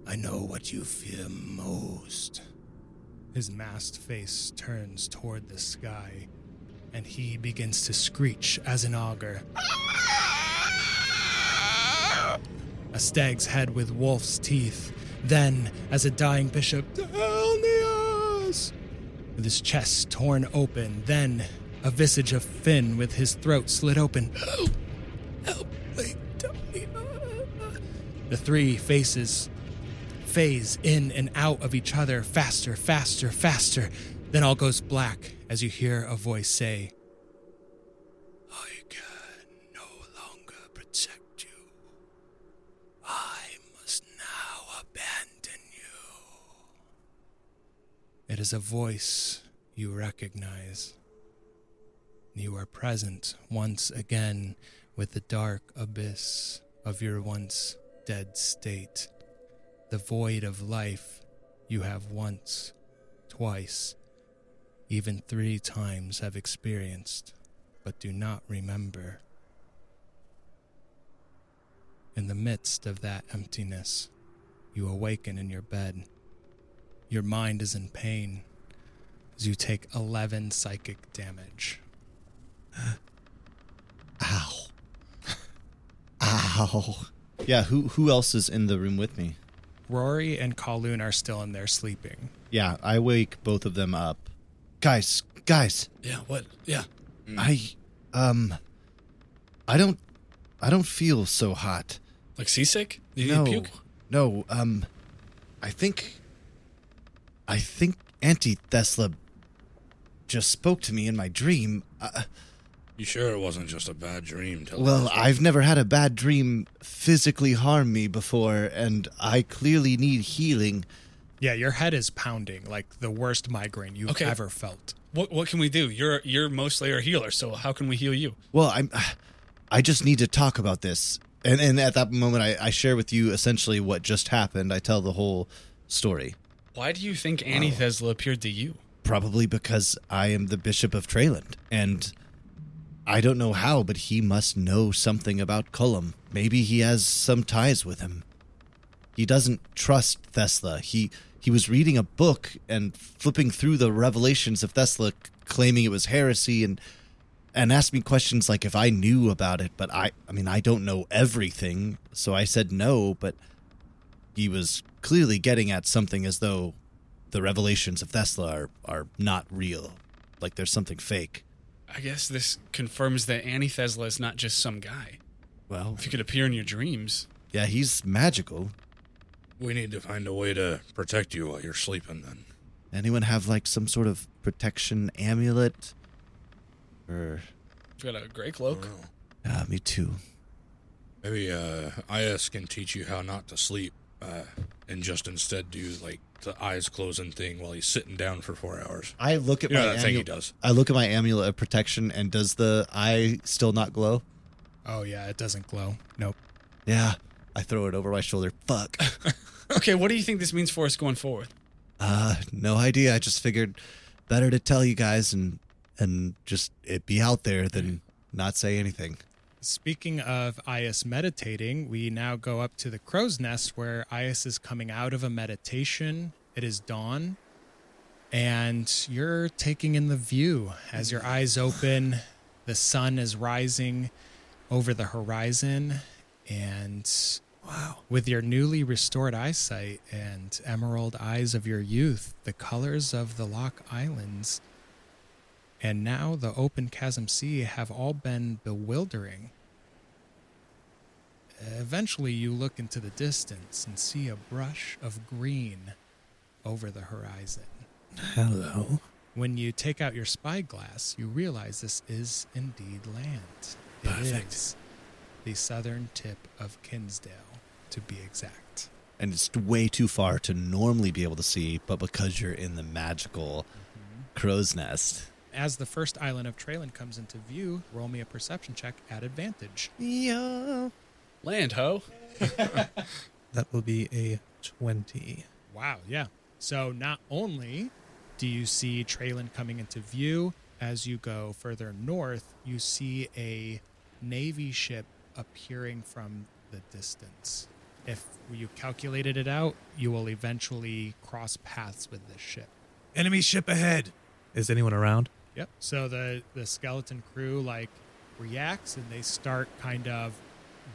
I know what you fear most. His masked face turns toward the sky, and he begins to screech as an augur. A stag's head with wolf's teeth. Then, as a dying bishop, Telnius! With his chest torn open. Then, a visage of Finn with his throat slit open. Help! Help me! The three faces phase in and out of each other faster, faster, faster. Then all goes black as you hear a voice say, I can no longer protect you. I must now abandon you. It is a voice you recognize. You are present once again with the dark abyss of your once dead state the void of life you have once, twice, even three times have experienced, but do not remember. In the midst of that emptiness, you awaken in your bed. Your mind is in pain as you take 11 psychic damage. Ow. Ow. Yeah, who who else is in the room with me? Rory and Kowloon are still in there sleeping. Yeah, I wake both of them up. Guys, guys, Yeah, what? Yeah. I um I don't I don't feel so hot. Like seasick? You no. need puke? No, um I think I think Auntie Thesla just spoke to me in my dream. Uh, You sure it wasn't just a bad dream? Well, I've never had a bad dream physically harm me before, and I clearly need healing. Yeah, your head is pounding like the worst migraine you've Okay. ever felt. What what can we do? You're you're mostly a healer, so how can we heal you? Well, I'm I just need to talk about this. And and at that moment I, I share with you essentially what just happened. I tell the whole story. Why do you think Annie Thesla appeared to you? Probably because I am the Bishop of Treyland. And I don't know how, but he must know something about Cullum. Maybe he has some ties with him. He doesn't trust Thesla. He he was reading a book and flipping through the revelations of Thesla, claiming it was heresy and and asked me questions like if I knew about it, but I I mean I don't know everything, so I said no, but he was clearly getting at something as though the revelations of Thesla are, are not real. Like there's something fake. I guess this confirms that Annie Thesla is not just some guy. Well, If he could appear in your dreams. yeah, he's magical. we need to find a way to protect you while you're sleeping. Then Anyone have like some sort of protection amulet? Or You've got a gray cloak. ah, me too. maybe uh, Ias can teach you how not to sleep, uh, and just instead do like the eyes closing thing while he's sitting down for four hours. I look at You know my that thing he amulet. does. I look at my amulet of protection, and does the eye still not glow? Oh yeah, it doesn't glow. Nope. Yeah, I throw it over my shoulder. Fuck. Okay, what do you think this means for us going forward? Uh, no idea. I just figured better to tell you guys and and just it be out there than not say anything. Speaking of Ias meditating, we now go up to the crow's nest where Ias is coming out of a meditation. It is dawn, and you're taking in the view as your eyes open. The sun is rising over the horizon, and wow, with your newly restored eyesight and emerald eyes of your youth, the colors of the Loch Islands and now the open chasm sea have all been bewildering. Eventually, you look into the distance and see a brush of green over the horizon. Hello. When you take out your spyglass, you realize this is indeed land. It Perfect. is the southern tip of Kinsdale, to be exact. And it's way too far to normally be able to see, but because you're in the magical mm-hmm. crow's nest. As the first island of Treyland comes into view, roll me a perception check at advantage. Yeah. Land, ho. That will be a 20. Wow, yeah. So not only do you see Treyland coming into view, as you go further north, you see a Navy ship appearing from the distance. If you calculated it out, you will eventually cross paths with this ship. Enemy ship ahead. Is anyone around? Yep. So the the skeleton crew like reacts and they start kind of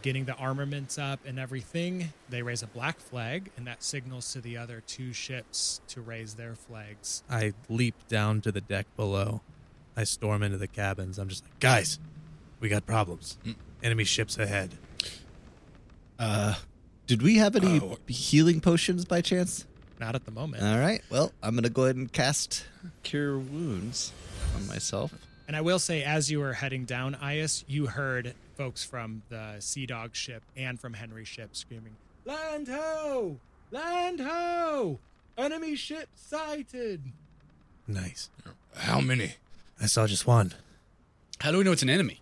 getting the armaments up and everything. They raise a black flag and that signals to the other two ships to raise their flags. I leap down to the deck below. I storm into the cabins. I'm just like, guys, we got problems. Enemy ships ahead. Uh, did we have any Uh, healing potions by chance? Not at the moment. All right. Well, I'm gonna go ahead and cast Cure Wounds on myself. And I will say, as you were heading down, Ias, you heard folks from the Sea Dog ship and from Henry's ship screaming, Land ho! Land ho! Enemy ship sighted! Nice. How many? I saw just one. How do we know it's an enemy?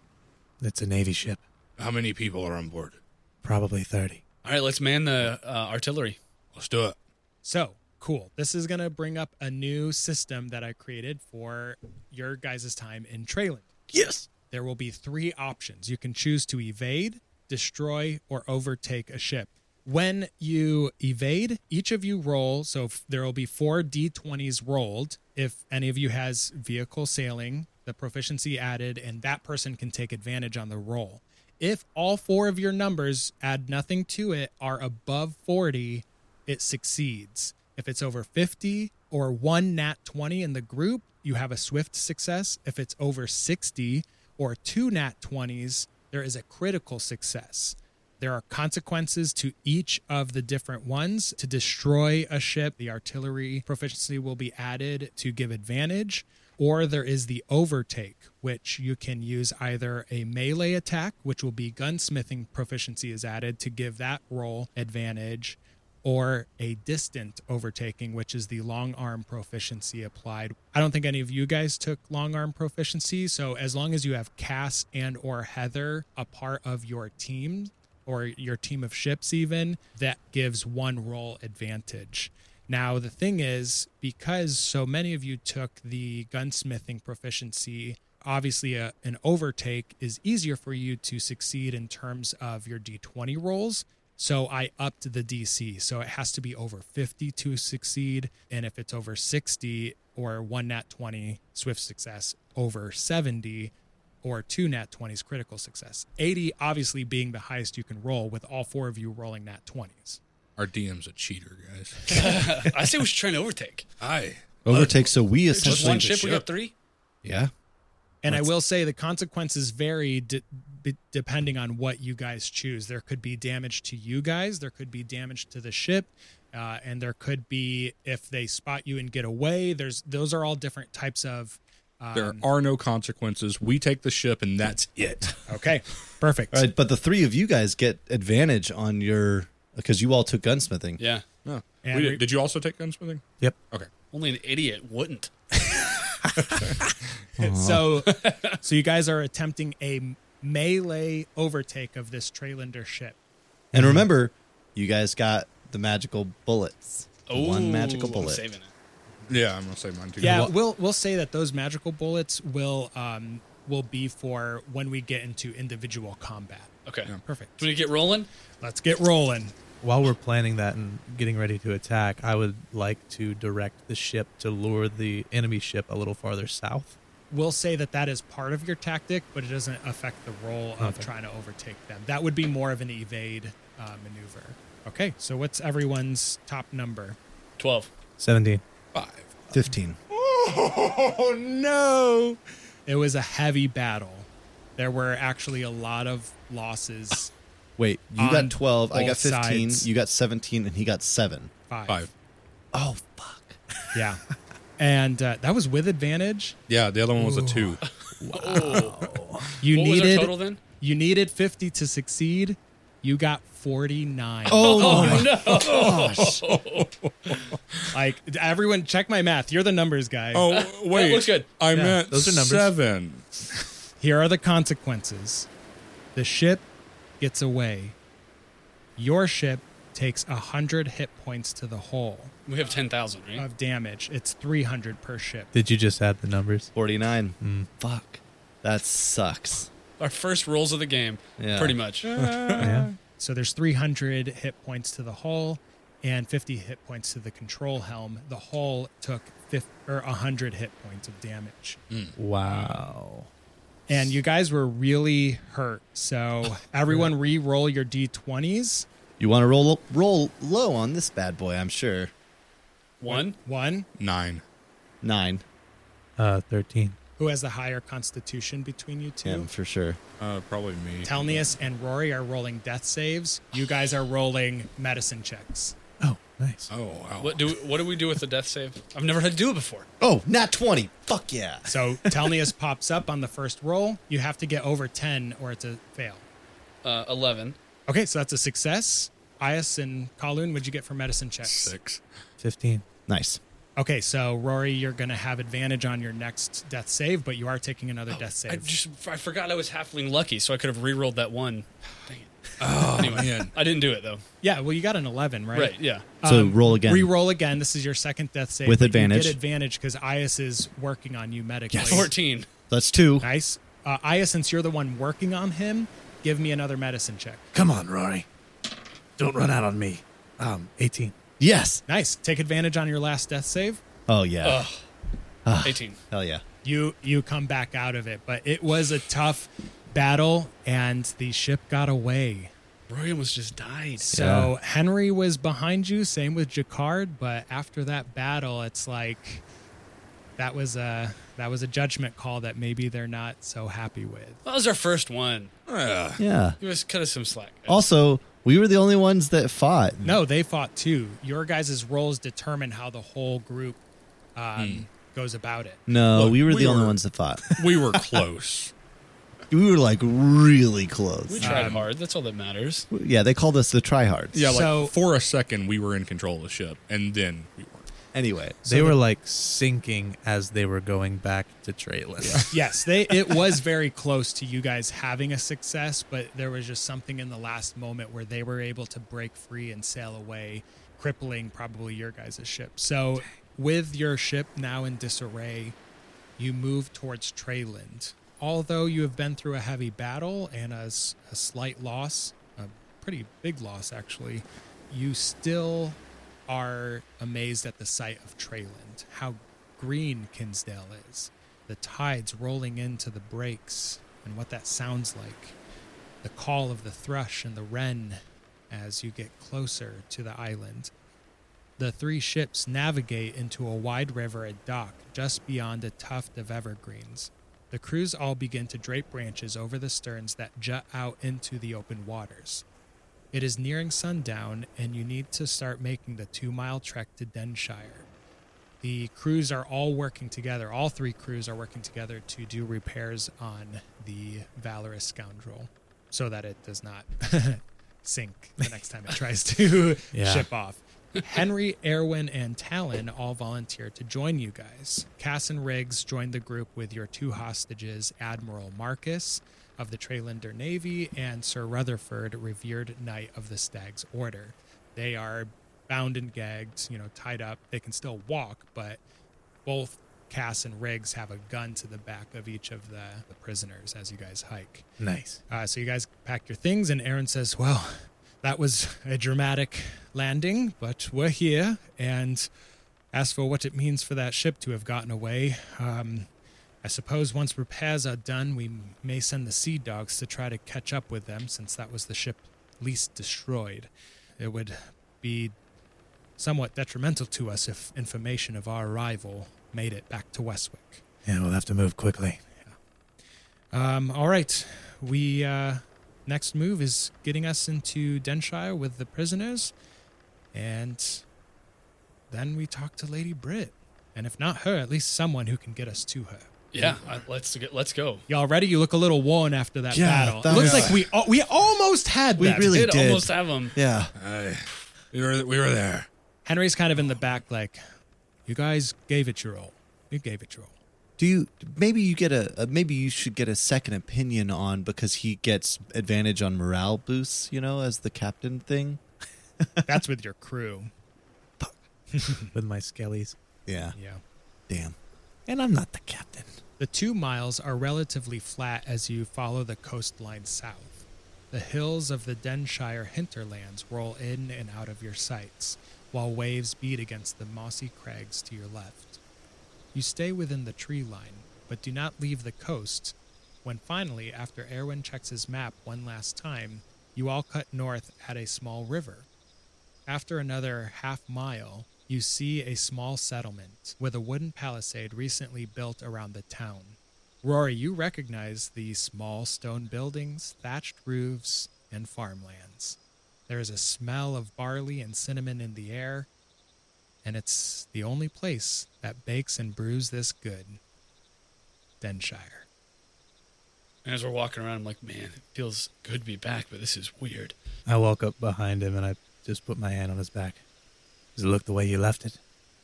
It's a Navy ship. How many people are on board? Probably 30. All right, let's man the uh, artillery. Let's do it. So cool. This is going to bring up a new system that I created for your guys' time in Treyland. Yes. There will be three options. You can choose to evade, destroy, or overtake a ship. When you evade, each of you roll. So there will be four d20s rolled. If any of you has vehicle sailing, the proficiency added, and that person can take advantage on the roll. If all four of your numbers add nothing to it are above 40, it succeeds. If it's over 50 or one nat 20 in the group, you have a swift success. If it's over 60 or two nat 20s, there is a critical success. There are consequences to each of the different ones. To destroy a ship, the artillery proficiency will be added to give advantage. Or there is the overtake, which you can use either a melee attack, which will be gunsmithing proficiency is added to give that roll advantage, or a distant overtaking, which is the long arm proficiency applied. I don't think any of you guys took long arm proficiency, so as long as you have Cass and or Heather a part of your team or your team of ships even, that gives one roll advantage. Now the thing is because so many of you took the gunsmithing proficiency obviously a, an overtake is easier for you to succeed in terms of your d20 rolls so I upped the DC. So it has to be over 50 to succeed. And if it's over 60 or one nat 20 swift success, over 70 or two nat 20s critical success. 80 obviously being the highest you can roll with all four of you rolling nat 20s. Our DM's a cheater, guys. I say we should try and overtake. Aye. Overtake. So we essentially. Just one ship, we got three. Yeah. And I will say the consequences vary d- b- depending on what you guys choose. There could be damage to you guys, there could be damage to the ship, uh, and there could be if they spot you and get away. There's those are all different types of. Um, There are no consequences. We take the ship, and that's it. okay, perfect. All right, but the three of you guys get advantage on your because you all took gunsmithing. Yeah. No. And We we- did, did you also take gunsmithing? Yep. Okay. Only an idiot wouldn't. So, so you guys are attempting a melee overtake of this Trailander ship. And remember, you guys got the magical bullets. The one Ooh, magical I'm bullet. saving it. Yeah, I'm gonna say mine too. Yeah, we'll we'll say that those magical bullets will um will be for when we get into individual combat. Okay. Yeah. Perfect. Do we get rolling? Let's get rolling. While we're planning that and getting ready to attack, I would like to direct the ship to lure the enemy ship a little farther south. We'll say that that is part of your tactic, but it doesn't affect the role of Okay. trying to overtake them. That would be more of an evade uh, maneuver. Okay, so what's everyone's top number? 12. 17. five. Fifteen. Oh no! It was a heavy battle. There were actually a lot of losses. Wait, you got twelve. I got fifteen. sides. You got seventeen, and he got seven. Five. Five. Oh fuck! Yeah. And uh, that was with advantage. Yeah, the other one was a two. Oh. You what was needed our total then? you needed 50 to succeed. You got 49. Oh, no. Like everyone check my math. You're the numbers guy. Oh wait, looks good. I Yeah, meant those are numbers. seven. Here are the consequences. The ship gets away. Your ship takes 100 hit points to the hull We have 10,000, right? of damage. It's 300 per ship. Did you just add the numbers? 49. Mm. Fuck. That sucks. Our first rules of the game, Yeah. pretty much. Yeah. So there's 300 hit points to the hull and 50 hit points to the control helm. The hull took 50, or 100 hit points of damage. Wow. And you guys were really hurt. So everyone re-roll your d20s. You want to roll roll low on this bad boy? I'm sure. One. One. Nine. Nine. Uh, 13. Who has the higher constitution between you two? Him for sure. Uh, probably me. Telnius and Rory are rolling death saves. You guys are rolling medicine checks. Oh, nice. Oh wow. What do what do we do with the death save? I've never had to do it before. Oh, not 20. Fuck yeah. So Telnius pops up on the first roll. You have to get over 10 or it's a fail. Uh, 11. Okay, so that's a success. Ias and Kowloon, what'd you get for medicine checks? Six. 15. Nice. Okay, so Rory, you're going to have advantage on your next death save, but you are taking another death save. I just I forgot I was halfling lucky, so I could have re-rolled that one. Dang it. Oh Anyway, man. I didn't do it though. yeah, well, you got an 11, right? Right? Yeah. So roll again. Re-roll again. This is your second death save With advantage. You get advantage because Ias is working on you medically. Yes. Fourteen. That's two. Nice. Uh, Ias, since you're the one working on him, give me another medicine check. Come on, Rory. Don't run out on me. Um, 18. Yes. Nice. Take advantage on your last death save. Oh yeah. Ugh. Eighteen. Hell yeah. You you come back out of it, but it was a tough battle, and the ship got away. Rory almost just died. So Henry was behind you, same with Jacquard, but after that battle, it's like that was a that was a judgment call that maybe they're not so happy with. That was our first one. Yeah. Yeah. Give us cut us some slack. Also, we were the only ones that fought. No, they fought too. Your guys' roles determine how the whole group um, goes about it. No, Look, we were we the only were- ones that fought. We were close. We were like really close. we tried Um, hard. That's all that matters. Yeah, they called us the tryhards. Yeah, like So- for a second we were in control of the ship, and then we weren't. Anyway, They were like sinking as they were going back to Treyland. Yes, they it was very close to you guys having a success, but there was just something in the last moment where they were able to break free and sail away, crippling probably your guys' ship. So, with your ship now in disarray, you move towards Treyland. Although you have been through a heavy battle and a slight loss, a pretty big loss actually, you still are amazed at the sight of Treyland. How green Kinsdale is. The tides rolling into the breaks and what that sounds like. The call of the thrush and the wren as you get closer to the island. The three ships navigate into a wide river at dock just beyond a tuft of evergreens. The crews all begin to drape branches over the sterns that jut out into the open waters. It is nearing sundown, and you need to start making the two mile trek to Denshire. The crews are all working together, all three crews are working together to do repairs on the Valorous Scoundrel so that it does not sink the next time it tries to Yeah. ship off. Henry, Erwin, and Talon all volunteer to join you guys. Cass and Riggs joined the group with your two hostages, Admiral Marcus of the Trailander Navy and Sir Rutherford, revered knight of the Stag's Order. They are bound and gagged, you know, tied up. They can still walk, but both Cass and Riggs have a gun to the back of each of the, the prisoners as you guys hike. nice. Uh, so you guys pack your things, and Aaron says, "Well, that was a dramatic landing, but we're here." And as for what it means for that ship to have gotten away, um, I suppose once repairs are done, we may send the sea dogs to try to catch up with them, since that was the ship least destroyed. It would be somewhat detrimental to us if information of our arrival made it back to Westwick. Yeah, we'll have to move quickly. Um, all right. We uh, next move is getting us into Denshire with the prisoners, and then we talk to Lady Britt, and if not her, at least someone who can get us to her. Yeah. I, let's get. Let's go. Y'all ready? You look a little worn after that Yeah, battle. that looks was- like we al- we almost had We them. really did, did. almost have them. Yeah. I, we were we were there. Henry's kind of in the back, like, you guys gave it your all. You gave it your all. Do you maybe you get a, a maybe you should get a second opinion on because he gets advantage on morale boosts, you know, as the captain thing. That's with your crew. With my skellies. Yeah. Yeah. Damn. And I'm not the captain. The two miles are relatively flat as you follow the coastline south. The hills of the Denshire hinterlands roll in and out of your sights, while waves beat against the mossy crags to your left. You stay within the tree line, but do not leave the coast, when finally, after Erwin checks his map one last time, you all cut north at a small river. After another half mile, you see a small settlement with a wooden palisade recently built around the town. Rory, you recognize these small stone buildings, thatched roofs, and farmlands. There is a smell of barley and cinnamon in the air, and it's the only place that bakes and brews this good. Denshire. And as we're walking around, I'm like, man, it feels good to be back, but this is weird. I walk up behind him and I just put my hand on his back. Does it look the way you left it?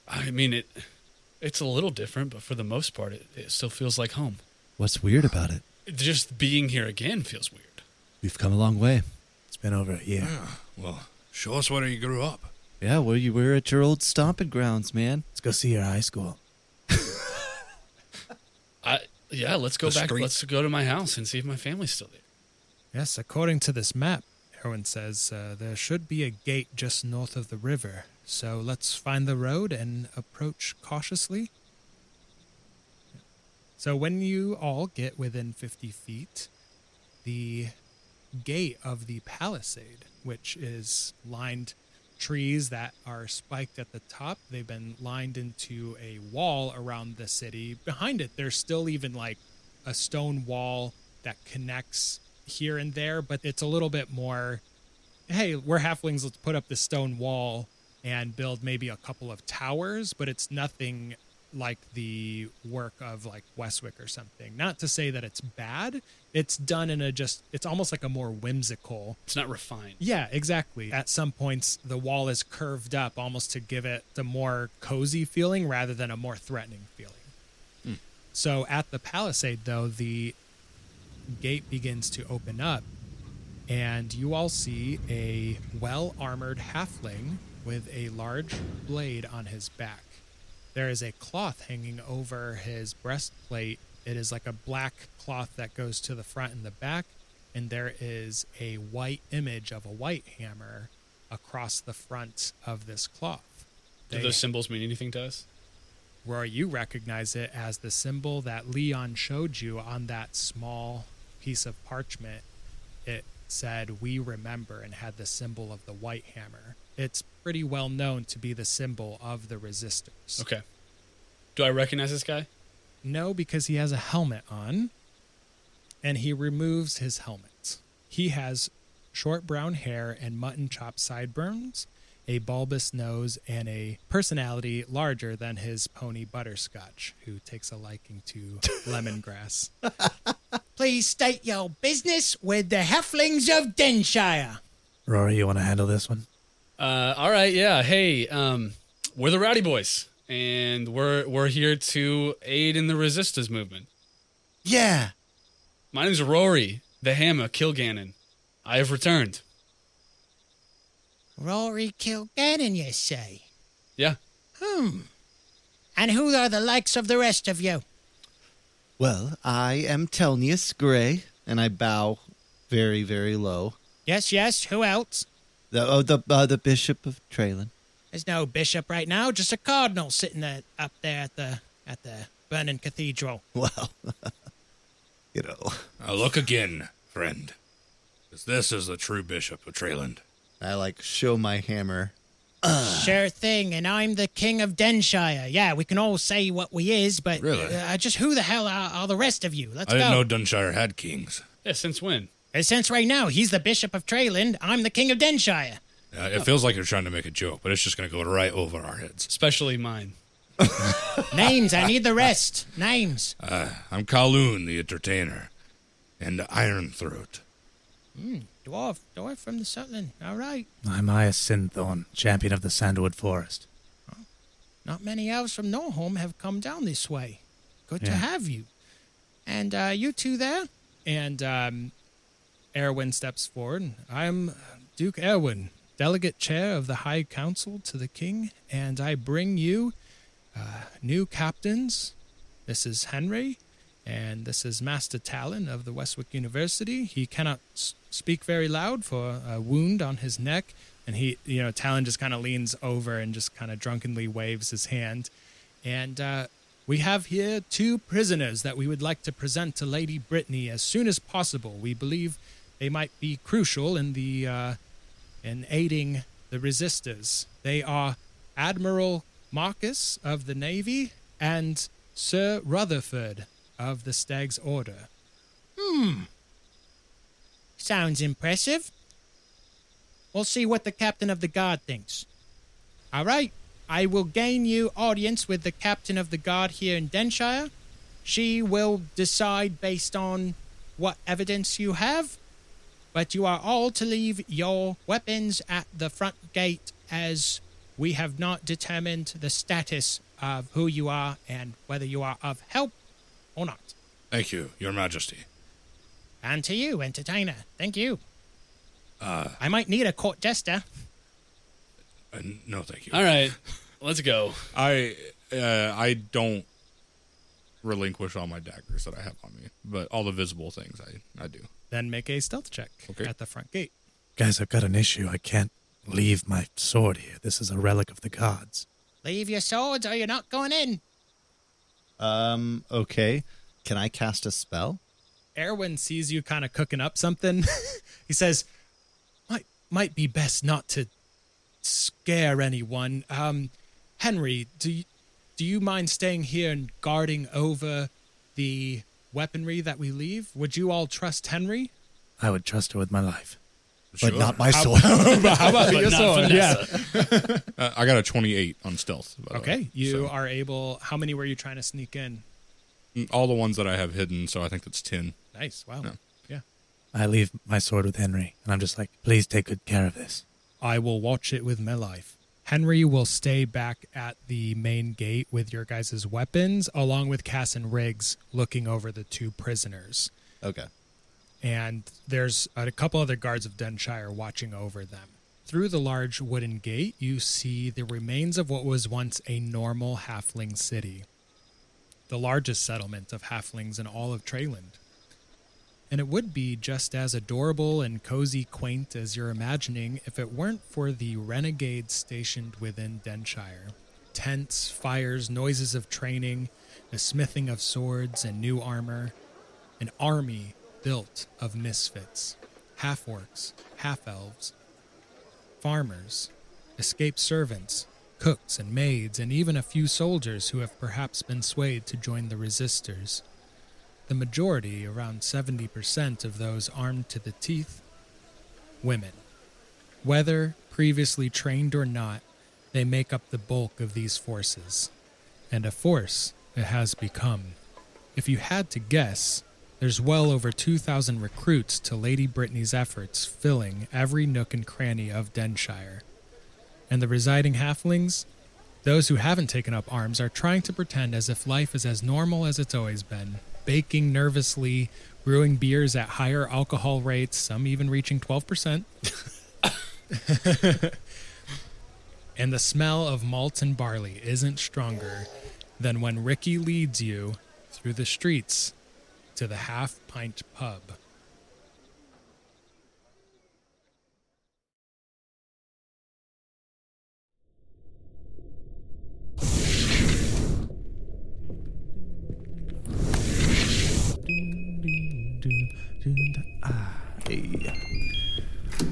I mean it. It's a little different, but for the most part, it, it still feels like home. What's weird about it? Just being here again feels weird. We've come a long way. It's been over a year. Yeah. Well, show us where you grew up. Yeah, well, you were at your old stomping grounds, man. Let's go see your high school. I yeah. Let's go The back. street. Let's go to my house and see if my family's still there. Yes, according to this map, Erwin says uh, there should be a gate just north of the river. So let's find the road and approach cautiously. So when you all get within 50 feet, the gate of the palisade, which is lined trees that are spiked at the top, they've been lined into a wall around the city. Behind it, there's still even like a stone wall that connects here and there, but it's a little bit more hey, we're halflings, let's put up this stone wall and build maybe a couple of towers, but it's nothing like the work of like Westwick or something. Not to say that it's bad, it's done in a just it's almost like a more whimsical It's not refined. yeah, exactly. At some points, the wall is curved up almost to give it the more cozy feeling rather than a more threatening feeling. Hmm. So at the palisade, though, the gate begins to open up, and you all see a well armored halfling with a large blade on his back. There is a cloth hanging over his breastplate. It is like a black cloth that goes to the front and the back, and there is a white image of a white hammer across the front of this cloth. Do They- those symbols mean anything to us? where you recognize it as the symbol that Leon showed you on that small piece of parchment. It said, We remember, and had the symbol of the white hammer. It's pretty well known to be the symbol of the resistors. Okay. Do I recognize this guy? No, because he has a helmet on and he removes his helmet. He has short brown hair and mutton chop sideburns, a bulbous nose, and a personality larger than his pony Butterscotch, who takes a liking to lemongrass. Please state your business with the Halflings of Denshire. Rory, you want to handle this one? Uh, all right, yeah. Hey, um, we're the Rowdy Boys, and we're we're here to aid in the Resistors movement. Yeah. My name's Rory, the Hammer Kilgannon. I have returned. Rory Kilgannon, you say? Yeah. Hmm. And who are the likes of the rest of you? Well, I am Telnius Gray, and I bow very, very low. Yes, yes. Who else? The oh, the uh, the Bishop of Treyland. There's no bishop right now, just a cardinal sitting at, up there at the at the burning cathedral. Well, you know, Now look again, friend. 'Cause this is the true Bishop of Treyland. I like show my hammer. Sure thing, and I'm the king of Denshire. Yeah, we can all say what we is, but Really? uh, just who the hell are, are the rest of you? Let's I didn't know Denshire had kings. Yeah. Since when? Uh, Since right now he's the bishop of Treyland, I'm the king of Denshire. Uh, it feels like you're trying to make a joke, but it's just going to go right over our heads. Especially mine. Names, I need the rest. Names. Uh, I'm Kowloon, the entertainer, and Iron Throat. Dwarf, dwarf from the Sutland. All right. I'm Aya Sinthorn, champion of the Sandwood Forest. Not many elves from Norholm have come down this way. Good to have you. And uh, you two there? And um, Erwin steps forward. I'm Duke Erwin, delegate chair of the High Council to the King, and I bring you uh, new captains. This is Henry, and this is Master Talon of the Westwick University. He cannot s- speak very loud for a wound on his neck, and he, you know, Talon just kind of leans over and just kind of drunkenly waves his hand. And uh, we have here two prisoners that we would like to present to Lady Brittany as soon as possible. We believe they might be crucial in the uh, in aiding the resistors. They are Admiral Marcus of the Navy and Sir Rutherford of the Stag's Order. Hmm. Sounds impressive. We'll see what the captain of the guard thinks. All right. I will gain you audience with the captain of the guard here in Denshire. She will decide based on what evidence you have, but you are all to leave your weapons at the front gate as we have not determined the status of who you are and whether you are of help or not. Thank you, Your Majesty. And to you, entertainer. Thank you. Uh, I might need a court jester. Uh, no, thank you. All right, let's go. I uh, I don't relinquish all my daggers that I have on me, but all the visible things I I do. Then make a stealth check Okay. at the front gate. Guys, I've got an issue. I can't leave my sword here. This is a relic of the gods. Leave your swords or you're not going in. Um, okay. Can I cast a spell? Erwin sees you kind of cooking up something. he says, "Might might be best not to scare anyone. Um, Henry, do you, do you mind staying here and guarding over the weaponry that we leave? Would you all trust Henry? I would trust her with my life. But not my sword. How about But your not sword? Yeah. Vanessa. Uh, I got a 28 on stealth. by the Okay, way, you so- are able. How many were you trying to sneak in? Mm, all the ones that I have hidden. So I think that's 10. Nice. Wow. Yeah. yeah. I leave my sword with Henry, and I'm just like, please take good care of this. I will watch it with my life. Henry will stay back at the main gate with your guys' weapons, along with Cass and Riggs looking over the two prisoners. okay. And there's a couple other guards of Denshire watching over them. Through the large wooden gate, you see the remains of what was once a normal halfling city, the largest settlement of halflings in all of Treyland. And it would be just as adorable and cozy quaint as you're imagining if it weren't for the renegades stationed within Denshire. Tents, fires, noises of training, the smithing of swords and new armor, an army built of misfits, half orcs, half elves, farmers, escaped servants, cooks and maids, and even a few soldiers who have perhaps been swayed to join the resistors. The majority, around 70% of those armed to the teeth, women. Whether previously trained or not, they make up the bulk of these forces. And a force it has become. If you had to guess, there's well over 2,000 recruits to Lady Brittany's efforts filling every nook and cranny of Denshire. And the residing halflings? Those who haven't taken up arms are trying to pretend as if life is as normal as it's always been, baking nervously, brewing beers at higher alcohol rates, some even reaching 12%. and the smell of malt and barley isn't stronger than when Ricky leads you through the streets to the Half Pint Pub.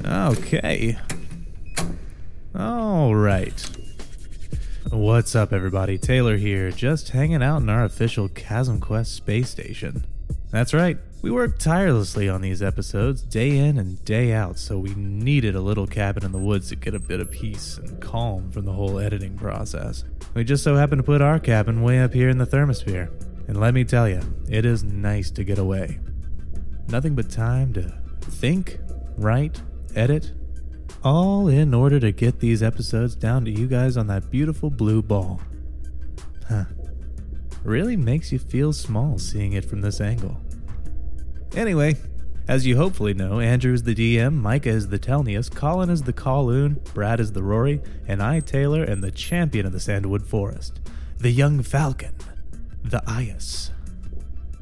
Okay. All right. What's up, everybody? Taylor here, just hanging out in our official Chasm Quest space station. That's right, we work tirelessly on these episodes, day in and day out, so we needed a little cabin in the woods to get a bit of peace and calm from the whole editing process. We just so happened to put our cabin way up here in the thermosphere. And let me tell you, it is nice to get away. Nothing but time to think, write, edit, all in order to get these episodes down to you guys on that beautiful blue ball. Huh. Really makes you feel small seeing it from this angle. Anyway, as you hopefully know, Andrew is the DM, Micah is the Telnius, Colin is the Kowloon, Brad is the Rory, and I, Taylor, am the champion of the Sandwood Forest, the young falcon, the Ias.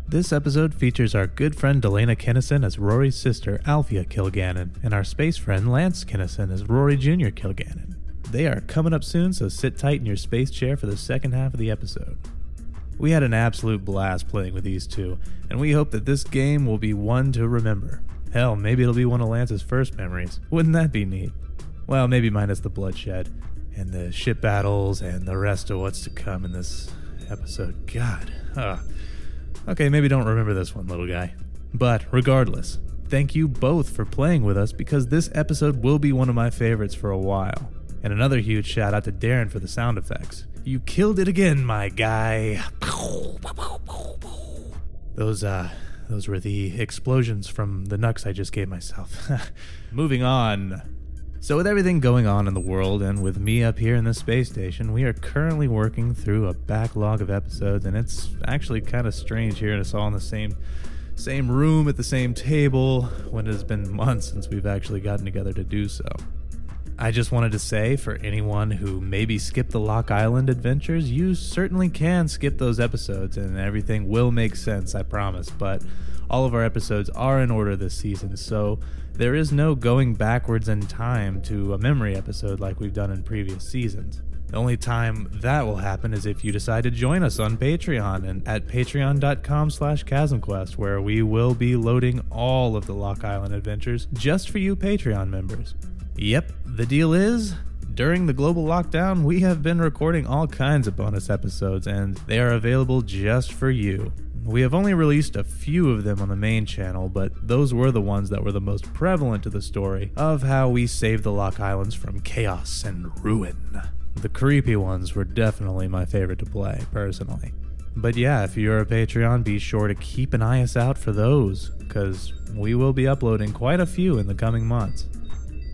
This episode features our good friend Delana Kennison as Rory's sister, Althea Kilgannon, and our space friend Lance Kennison as Rory Jr. Kilgannon. They are coming up soon, so sit tight in your space chair for the second half of the episode. We had an absolute blast playing with these two, and we hope that this game will be one to remember. Hell, maybe it'll be one of Lance's first memories. Wouldn't that be neat? Well, maybe minus the bloodshed, and the ship battles, and the rest of what's to come in this episode. God. Ugh. Okay, maybe don't remember this one, little guy. But regardless, thank you both for playing with us because this episode will be one of my favorites for a while. And another huge shout out to Darren for the sound effects. You killed it again, my guy. Those uh those were the explosions from the nucks I just gave myself. Moving on. So, with everything going on in the world and with me up here in the space station, we are currently working through a backlog of episodes, and it's actually kind of strange hearing us all in the same same room at the same table when it has been months since we've actually gotten together to do so. I just wanted to say for anyone who maybe skipped the Lock Island adventures, you certainly can skip those episodes and everything will make sense, I promise. But all of our episodes are in order this season, so there is no going backwards in time to a memory episode like we've done in previous seasons. The only time that will happen is if you decide to join us on Patreon and at patreon.com slash chasmquest, where we will be loading all of the Lock Island adventures just for you Patreon members. Yep, the deal is during the global lockdown, we have been recording all kinds of bonus episodes, and they are available just for you. We have only released a few of them on the main channel, but those were the ones that were the most prevalent to the story of how we saved the Lock Islands from chaos and ruin. The creepy ones were definitely my favorite to play, personally. But yeah, if you're a Patreon, be sure to keep an eye out for those, because we will be uploading quite a few in the coming months.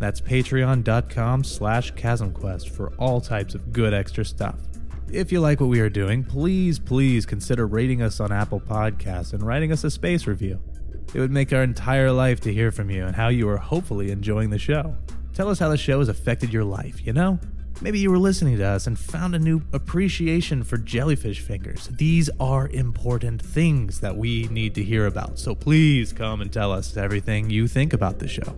That's patreon.com slash chasmquest for all types of good extra stuff. If you like what we are doing, please, please consider rating us on Apple Podcasts and writing us a space review. It would make our entire life to hear from you and how you are hopefully enjoying the show. Tell us how the show has affected your life, you know? Maybe you were listening to us and found a new appreciation for jellyfish fingers. These are important things that we need to hear about, so please come and tell us everything you think about the show.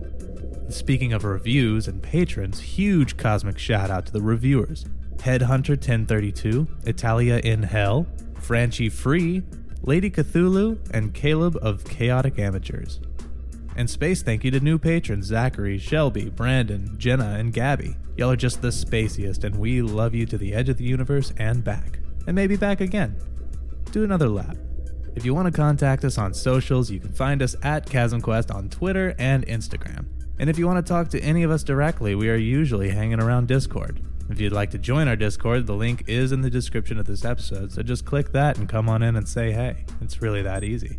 Speaking of reviews and patrons, huge cosmic shout out to the reviewers Headhunter 1032, Italia in Hell, Franchi Free, Lady Cthulhu, and Caleb of Chaotic Amateurs. And space thank you to new patrons Zachary, Shelby, Brandon, Jenna, and Gabby. Y'all are just the spaciest, and we love you to the edge of the universe and back. And maybe back again. Do another lap. If you want to contact us on socials, you can find us at ChasmQuest on Twitter and Instagram. And if you want to talk to any of us directly, we are usually hanging around Discord. If you'd like to join our Discord, the link is in the description of this episode, so just click that and come on in and say hey. It's really that easy.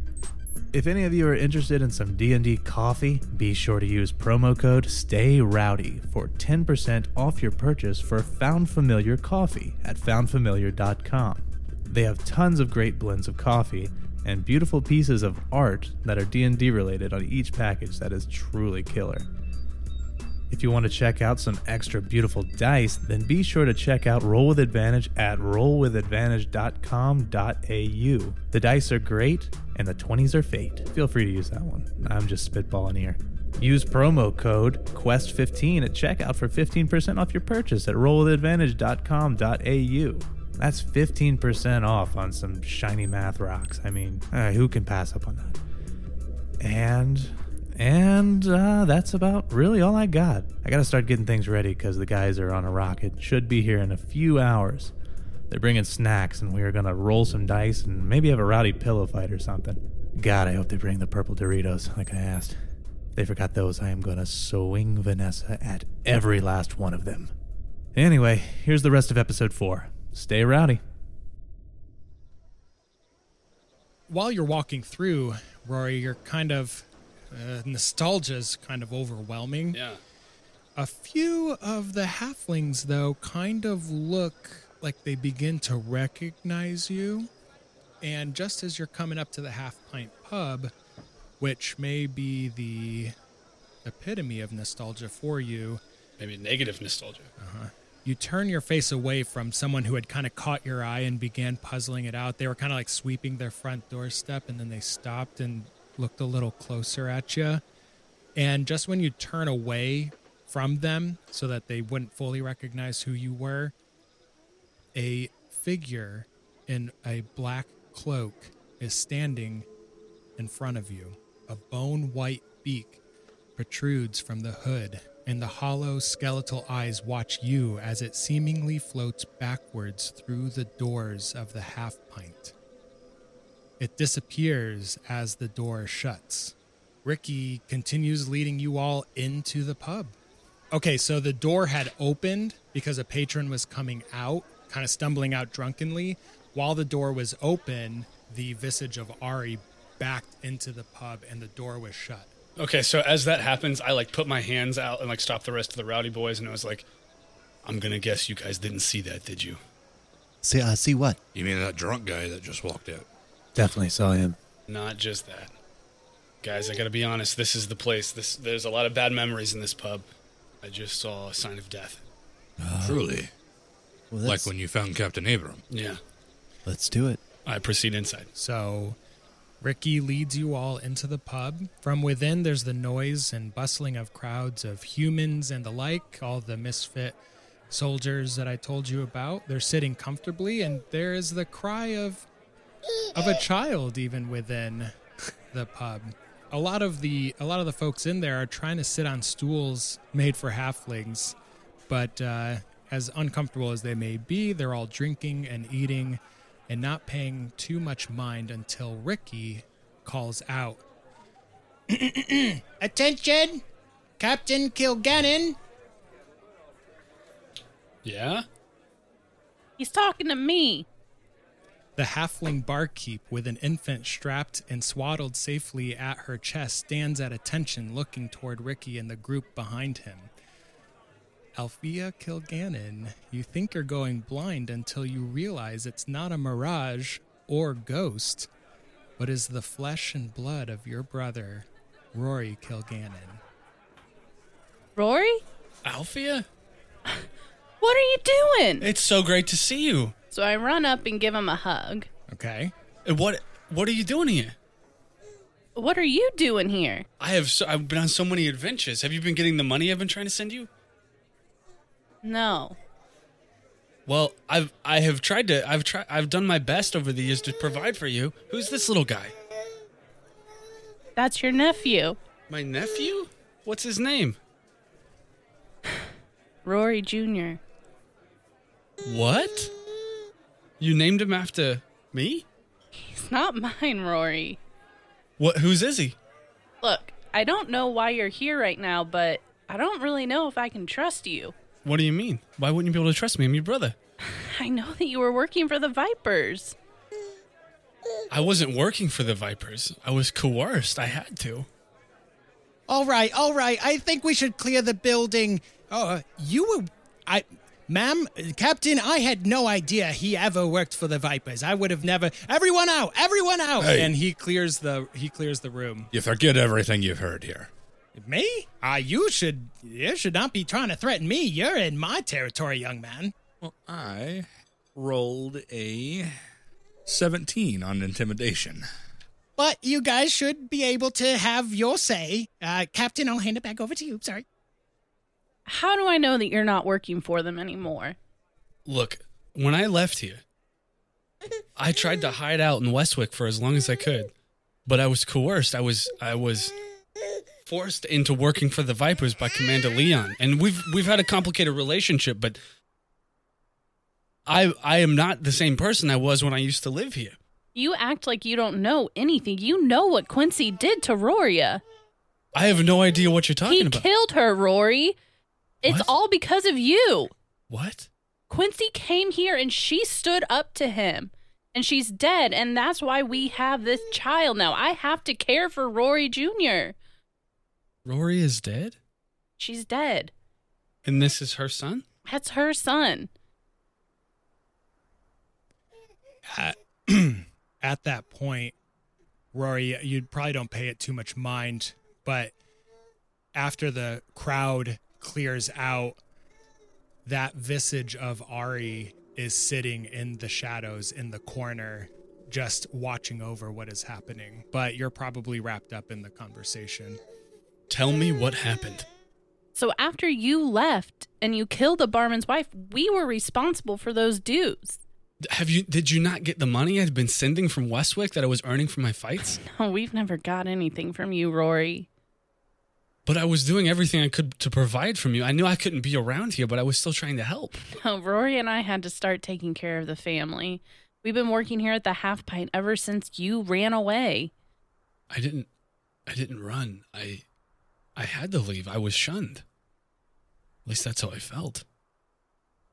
If any of you are interested in some D&D coffee, be sure to use promo code STAYROWDY for 10% off your purchase for Found Familiar Coffee at foundfamiliar.com. They have tons of great blends of coffee and beautiful pieces of art that are D&D related on each package that is truly killer. If you want to check out some extra beautiful dice, then be sure to check out Roll with Advantage at rollwithadvantage.com.au. The dice are great, and the 20s are fate. Feel free to use that one. I'm just spitballing here. Use promo code QUEST15 at checkout for 15% off your purchase at rollwithadvantage.com.au. That's 15% off on some shiny math rocks. I mean, uh, who can pass up on that? And and uh, that's about really all I got. I got to start getting things ready because the guys are on a rocket. Should be here in a few hours. They're bringing snacks, and we are to roll some dice and maybe have a rowdy pillow fight or something. God, I hope they bring the purple Doritos like I asked. If they forgot those. I am to swing Vanessa at every last one of them. Anyway, here's the rest of episode 4. Stay rowdy. While you're walking through, Rory, you're kind of uh, is kind of overwhelming. Yeah. A few of the halflings, though, kind of look like they begin to recognize you. And just as you're coming up to the Half Pint Pub, which may be the epitome of nostalgia for you, Maybe negative nostalgia. Uh-huh. you turn your face away from someone who had kind of caught your eye and began puzzling it out. They were kind of like sweeping their front doorstep and then they stopped and looked a little closer at you. And just when you turn away from them so that they wouldn't fully recognize who you were, a figure in a black cloak is standing in front of you. A bone white beak protrudes from the hood, and the hollow skeletal eyes watch you as it seemingly floats backwards through the doors of the half pint. It disappears as the door shuts. Ricky continues leading you all into the pub. Okay, so the door had opened because a patron was coming out, kind of stumbling out drunkenly. While the door was open, the visage of Ari backed into the pub and the door was shut. Okay, so as that happens, I like put my hands out and like stop the rest of the rowdy boys, and I was like, "I'm gonna guess you guys didn't see that, did you?" See, uh, see what? You mean that drunk guy that just walked out? Definitely saw him. Not just that, guys. I gotta be honest. This is the place. This there's a lot of bad memories in this pub. I just saw a sign of death. Uh, Truly. Well, Like when you found Captain Abram. Yeah, let's do it. I proceed inside. So Ricky leads you all into the pub. From within, there's the noise and bustling of crowds of humans and the like, all the misfit soldiers that I told you about. They're sitting comfortably, and there is the cry of of a child even within the pub. A lot of the a lot of the folks in there are trying to sit on stools made for halflings, but uh, as uncomfortable as they may be, they're all drinking and eating and not paying too much mind until Ricky calls out. Attention! Captain Kilgannon! Yeah. He's talking to me. The halfling barkeep, with an infant strapped and swaddled safely at her chest, stands at attention looking toward Ricky and the group behind him. Althea Kilgannon, you think you're going blind until you realize it's not a mirage or ghost, but is the flesh and blood of your brother, Rory Kilgannon. Rory? Althea, What are you doing? it's so great to see you. So I run up and give him a hug. Okay? Uh, What What are you doing here? What are you doing here? I have so, I've been on so many adventures. Have you been getting the money I've been trying to send you? No. Well, I've I have tried to I've tried I've done my best over the years to provide for you. Who's this little guy? That's your nephew, My nephew? What's his name? Rory Jr. What? You named him after me? He's not mine, Rory. What whose is he? Look, I don't know why you're here right now, but I don't really know if I can trust you. What do you mean? Why wouldn't you be able to trust me? I'm your brother. I know that you were working for the Vipers. I wasn't working for the Vipers. I was coerced. I had to. All right, all right. I think we should clear the building. Oh, uh, you were. I. Ma'am, Captain, I had no idea he ever worked for the Vipers. I would have never. Everyone out! Everyone out! Hey. And he clears the he clears the room. You forget everything you've heard here. Me? Ah, you should. You should not be trying to threaten me. You're in my territory, young man. Well, I rolled a 17 on intimidation. But you guys should be able to have your say. Uh, Captain, I'll hand it back over to you. Sorry. How do I know that you're not working for them anymore? Look, when I left here, I tried to hide out in Westwick for as long as I could, but I was coerced. I was I was forced into working for the Vipers by Commander Leon, and we've we've had a complicated relationship. But I I am not the same person I was when I used to live here. You act like you don't know anything. You know what Quincy did to Roria. I have no idea what you're talking He about. He killed her, Rory. It's What? all because of you. what? Quincy came here and she stood up to him. And she's dead, and that's why we have this child now. I have to care for Rory Jr. Rory is dead, She's dead. and this is her son. That's her son. At, at that point, Rory, you probably don't pay it too much mind, but after the crowd clears out, that visage of Ari is sitting in the shadows in the corner, just watching over what is happening. But you're probably wrapped up in the conversation. Tell me what happened. So after you left and you killed the barman's wife, we were responsible for those dues. Have you? Did you not get the money I'd been sending from Westwick that I was earning from my fights? No, we've never got anything from you, Rory. But I was doing everything I could to provide from you. I knew I couldn't be around here, but I was still trying to help. No, Rory and I had to start taking care of the family. We've been working here at the Half Pint ever since you ran away. I didn't. I didn't run. I. I had to leave. I was shunned. At least that's how I felt.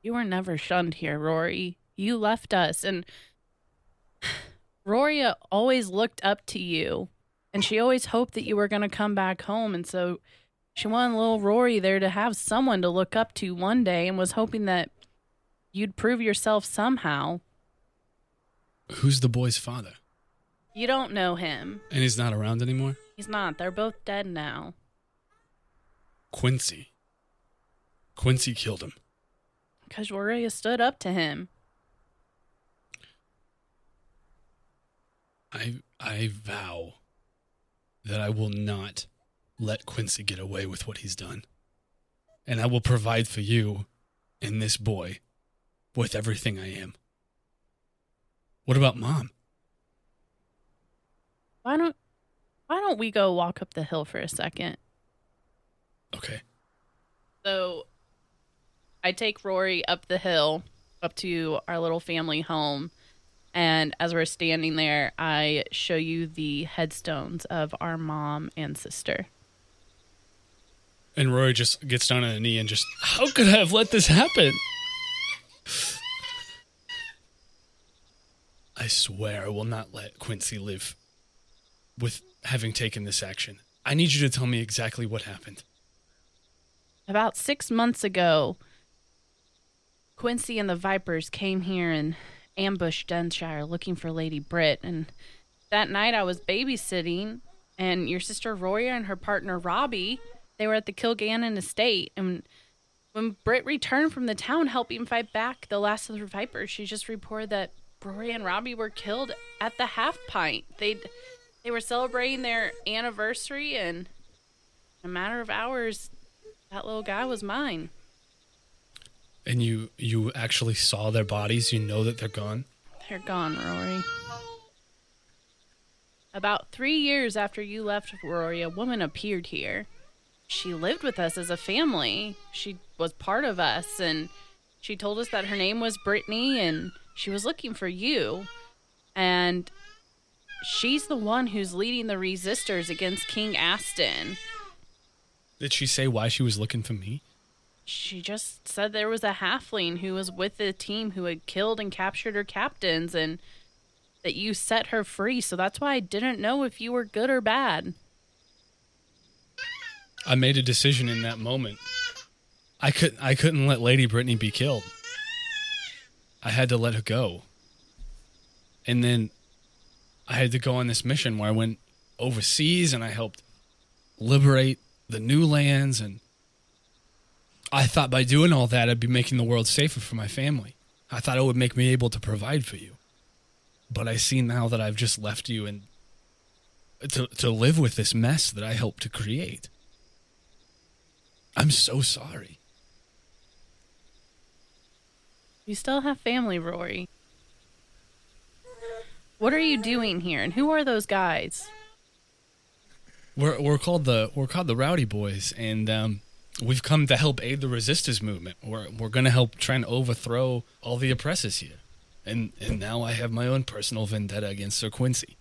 You were never shunned here, Rory. You left us, and Rory always looked up to you and she always hoped that you were going to come back home. And so she wanted little Rory there to have someone to look up to one day and was hoping that you'd prove yourself somehow. Who's the boy's father? You don't know him. And he's not around anymore? He's not. They're both dead now. Quincy. Quincy killed him. Because Rory stood up to him. I I vow that I will not let Quincy get away with what he's done. And I will provide for you and this boy with everything I am. What about mom? Why don't why don't we go walk up the hill for a second? Okay. So I take Rory up the hill up to our little family home and as we're standing there, I show you the headstones of our mom and sister. And Roy just gets down on a knee and just, how could I have let this happen? I swear I will not let Quincy live with having taken this action. I need you to tell me exactly what happened. About six months ago, Quincy and the Vipers came here and ambushed Denshire looking for Lady Britt. And that night I was babysitting, and your sister Roya and her partner Robbie, they were at the Kilgannon estate. And when Britt returned from the town helping fight back the last of the Vipers, she just reported that Rory and Robbie were killed at the half pint. They they were celebrating their anniversary, and in a matter of hours, that little guy was mine. And you you actually saw their bodies, you know that they're gone? They're gone, Rory. About three years after you left, Rory, a woman appeared here. She lived with us as a family. She was part of us, and she told us that her name was Brittany, and she was looking for you. And she's the one who's leading the resistors against King Aston. Did she say why she was looking for me? She just said there was a halfling who was with the team who had killed and captured her captains, and that you set her free. So that's why I didn't know if you were good or bad. I made a decision in that moment. I could I couldn't let Lady Brittany be killed. I had to let her go. And then I had to go on this mission where I went overseas and I helped liberate the new lands and I thought by doing all that I'd be making the world safer for my family. I thought it would make me able to provide for you. But I see now that I've just left you and to to live with this mess that I helped to create. I'm so sorry. You still have family, Rory. What are you doing here, and who are those guys? We're we're called the we're called the Rowdy Boys, and um, we've come to help aid the resistors movement. We're we're gonna help try and overthrow all the oppressors here, and and now I have my own personal vendetta against Sir Quincy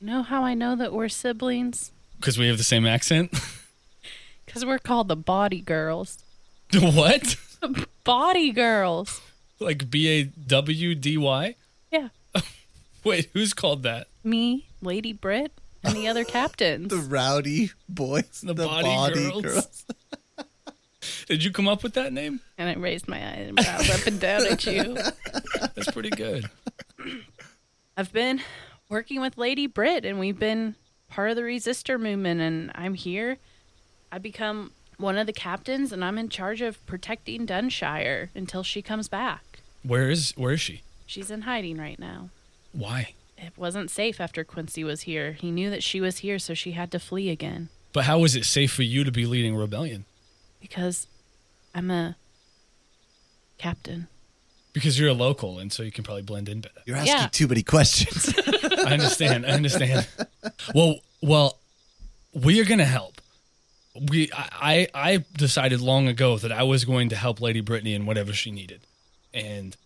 You know how I know that we're siblings? because we have the same accent. Because we're called the Body Girls. what? Body Girls. Like B A W D Y? Yeah. Wait, who's called that? Me, Lady Britt, and the other captains. The rowdy boys, and The body girls. Did you come up with that name? and I raised my eyebrows up and down at you. That's pretty good. I've been working with Lady Britt, and we've been part of the resistor movement, and I'm here. I become one of the captains, and I'm in charge of protecting Denshire until she comes back. Where is where is she? She's in hiding right now. Why? It wasn't safe after Quincy was here. He knew that she was here, so she had to flee again. But how was it safe for you to be leading rebellion? Because I'm a captain. Because you're a local, and so you can probably blend in better. You're asking Yeah. too many questions. I understand. I understand. Well, well, we are gonna help. We, I, I I decided long ago that I was going to help Lady Brittany in whatever she needed, and i-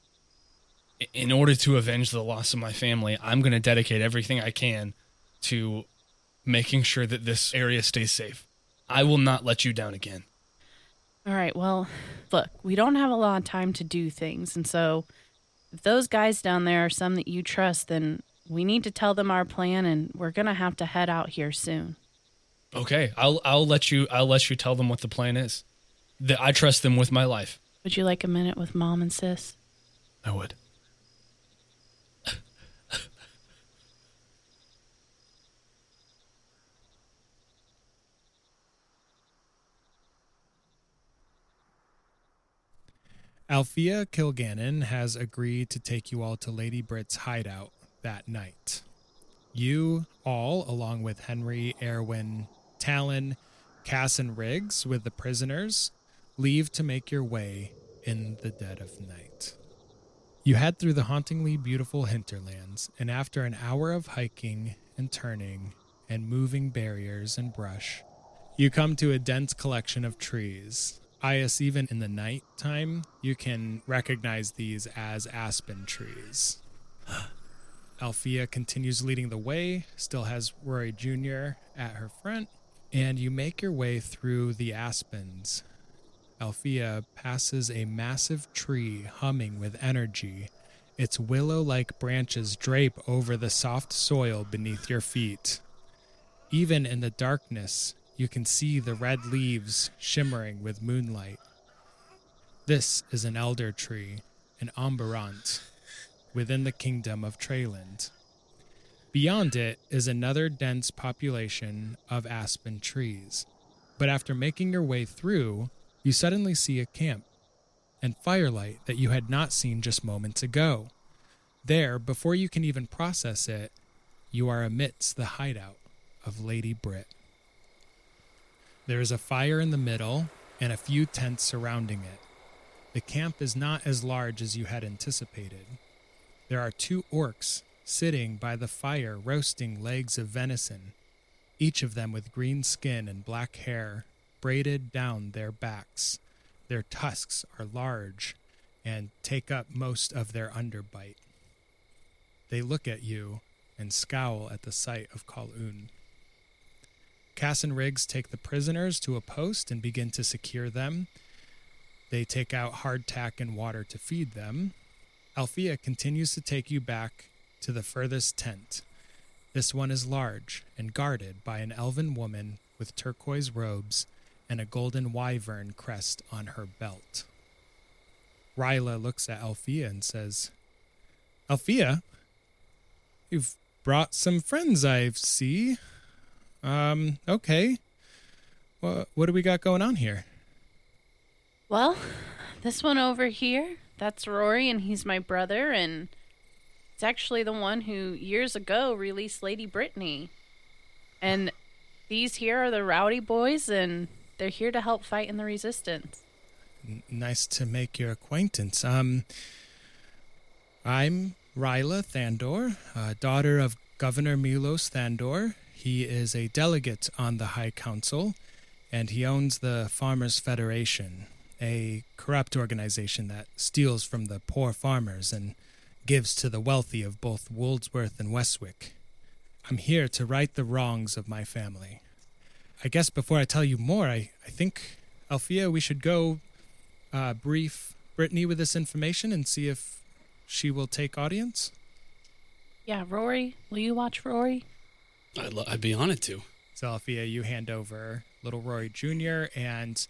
in order to avenge the loss of my family, I'm going to dedicate everything I can to making sure that this area stays safe. I will not let you down again. All right, well, look, we don't have a lot of time to do things. And so if those guys down there are some that you trust, then we need to tell them our plan, and we're gonna have to head out here soon. Okay, I'll I'll let you I'll let you tell them what the plan is. That I trust them with my life. Would you like a minute with mom and sis? I would. Althea Kilgannon has agreed to take you all to Lady Britt's hideout that night. You all, along with Henry, Erwin, Talon, Cass, and Riggs, with the prisoners, leave to make your way in the dead of night. You head through the hauntingly beautiful hinterlands, and after an hour of hiking and turning and moving barriers and brush, you come to a dense collection of trees. Ias, even in the night time, you can recognize these as aspen trees. Althea continues leading the way, still has Rory Jr. at her front, and you make your way through the aspens. Althea passes a massive tree humming with energy. Its willow like branches drape over the soft soil beneath your feet. Even in the darkness, you can see the red leaves shimmering with moonlight. This is an elder tree, an omberant, within the kingdom of Treyland. Beyond it is another dense population of aspen trees. But after making your way through, you suddenly see a camp and firelight that you had not seen just moments ago. There, before you can even process it, you are amidst the hideout of Lady Britt. There is a fire in the middle and a few tents surrounding it. The camp is not as large as you had anticipated. There are two orcs sitting by the fire roasting legs of venison, each of them with green skin and black hair braided down their backs. Their tusks are large and take up most of their underbite. They look at you and scowl at the sight of Kowloon. Cass and Riggs take the prisoners to a post and begin to secure them. They take out hardtack and water to feed them. Althea continues to take you back to the furthest tent. This one is large and guarded by an elven woman with turquoise robes and a golden wyvern crest on her belt. Ryla looks at Althea and says, Althea, you've brought some friends, I see. Um, okay. What, what do we got going on here? Well, this one over here, that's Rory, and he's my brother, and it's actually the one who years ago released Lady Brittany. And these here are the Rowdy Boys, and they're here to help fight in the resistance. N- nice to make your acquaintance. Um, I'm Ryla Thandor, uh, daughter of Governor Milos Thandor. He is a delegate on the High Council, and he owns the Farmers Federation, a corrupt organization that steals from the poor farmers and gives to the wealthy of both Woolsworth and Westwick. I'm here to right the wrongs of my family. I guess before I tell you more, I, I think, Althea, we should go uh, brief Brittany with this information and see if she will take audience. Yeah, Rory, will you watch Rory? I'd, lo- I'd be honored to. So, Althea, you hand over little Rory Jr., and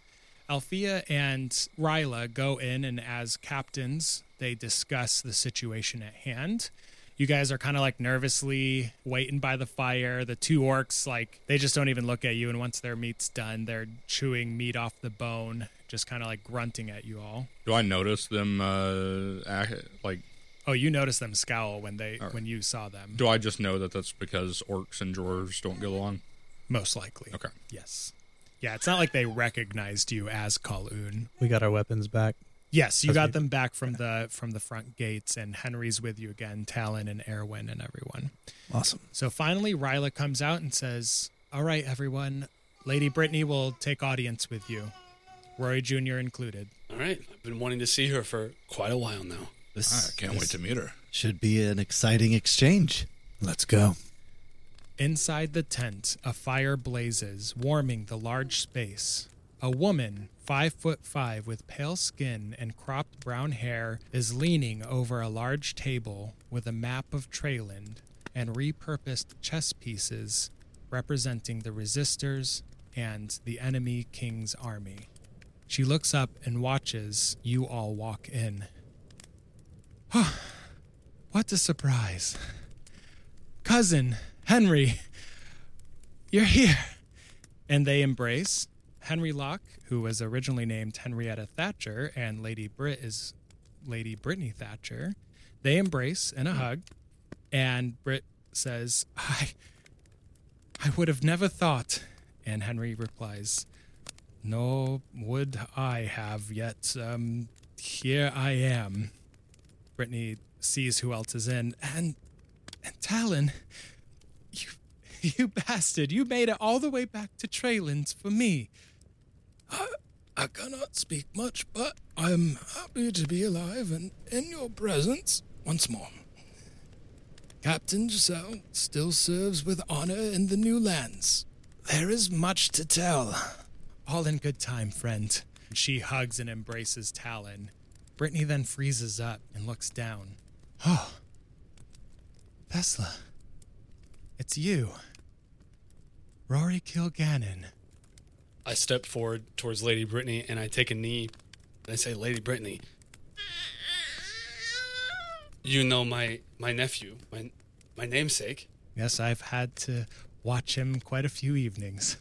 Althea and Ryla go in, and as captains, they discuss the situation at hand. You guys are kind of like nervously waiting by the fire. The two orcs, like, they just don't even look at you. And once their meat's done, they're chewing meat off the bone, just kind of like grunting at you all. Do I notice them? Uh, act, like, Oh, you noticed them scowl when they All right. when you saw them. do I just know that that's because orcs and dwarves don't get along? Most likely. Okay. Yes. Yeah, it's not like they recognized you as Kowloon. We got our weapons back. Yes, you got me. them back from the from the front gates, and Henry's with you again, Talon and Erwin and everyone. Awesome. So finally, Ryla comes out and says, "All right, everyone, Lady Brittany will take audience with you, Rory Jr. included." All right. I've been wanting to see her for quite a while now. This, I can't this wait to meet her. Should be an exciting exchange. Let's go. Inside the tent, a fire blazes, warming the large space. A woman, five foot five, with pale skin and cropped brown hair, is leaning over a large table with a map of Treyland and repurposed chess pieces representing the resistors and the enemy king's army. She looks up and watches you all walk in. What a surprise. Cousin, Henry, you're here. And they embrace. Henry Locke, who was originally named Henrietta Thatcher, and Lady Britt is Lady Brittany Thatcher. They embrace in a hug, and Britt says, I I would have never thought. And Henry replies, Nor would I have yet. Um, here I am. Brittany sees who else is in, and and Talon, you you bastard, you made it all the way back to Treylands for me. I, I cannot speak much, but I'm happy to be alive and in your presence once more. Captain Giselle still serves with honor in the new lands. There is much to tell. All in good time, friend. She hugs and embraces Talon. Brittany then freezes up and looks down. Oh, Thesla, It's you. Rory Kilgannon. I step forward towards Lady Brittany and I take a knee and I say, Lady Brittany, you know my my nephew, my my namesake. Yes, I've had to watch him quite a few evenings.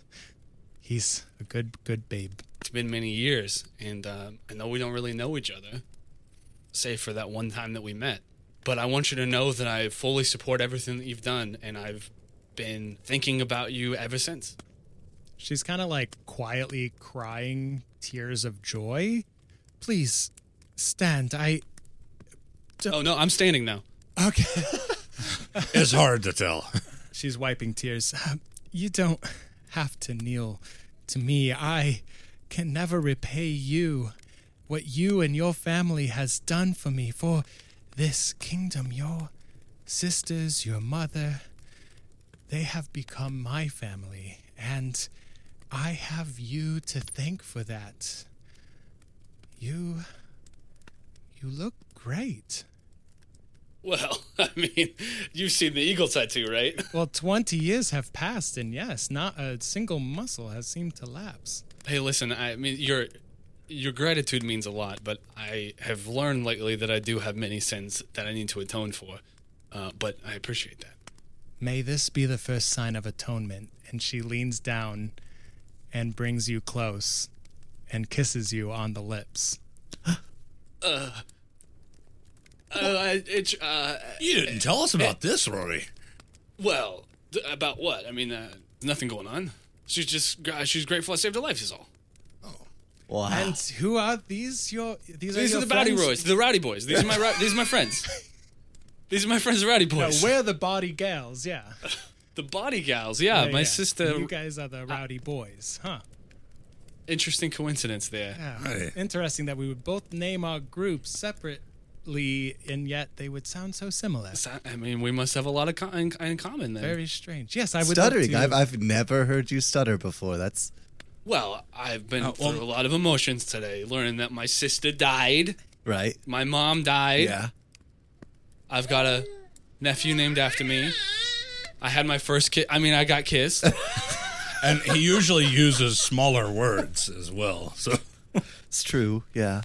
He's a good, good babe. It's been many years, and uh, I know we don't really know each other, save for that one time that we met. But I want you to know that I fully support everything that you've done, and I've been thinking about you ever since. She's kind of like quietly crying tears of joy. Please stand. I. Oh no, I'm standing now. Okay. It's hard to tell. She's wiping tears. "Um, You don't have to kneel to me. I can never repay you what you and your family has done for me for this kingdom. Your sisters, your mother, they have become my family, and I have you to thank for that. You you look great. Well, I mean, you've seen the eagle tattoo, right? Well, 20 years have passed, and yes, not a single muscle has seemed to lapse. Hey, listen, I mean, your your gratitude means a lot, but I have learned lately that I do have many sins that I need to atone for. Uh, but I appreciate that. May this be the first sign of atonement. And she leans down and brings you close and kisses you on the lips. Uh, it's uh, You didn't tell us about this, Rory. well, th- about what? I mean, uh, nothing going on. She's just she's grateful I saved her life. Is all. Oh. Wow. And who are these? Your these, These are are the Rowdy friends? Boys, the Rowdy Boys. These are my rou- these are my friends. These are my friends, the Rowdy No, Boys. we're the body gals. Yeah, the Body Gals. Yeah, Yeah, my yeah. sister. You guys are the rowdy boys, huh? Interesting coincidence there. Yeah. Hey. Interesting that we would both name our groups separately, and yet they would sound so similar. I mean, we must have a lot of co- in, in common then. Very strange. Yes, I would. love Stuttering. to- I've, I've never heard you stutter before. That's Well, I've been Uh, well- through a lot of emotions today, learning that my sister died, right. my mom died. Yeah. I've got a nephew named after me. I had my first kid. I mean, I got kissed. And he usually uses smaller words as well. So It's true. Yeah.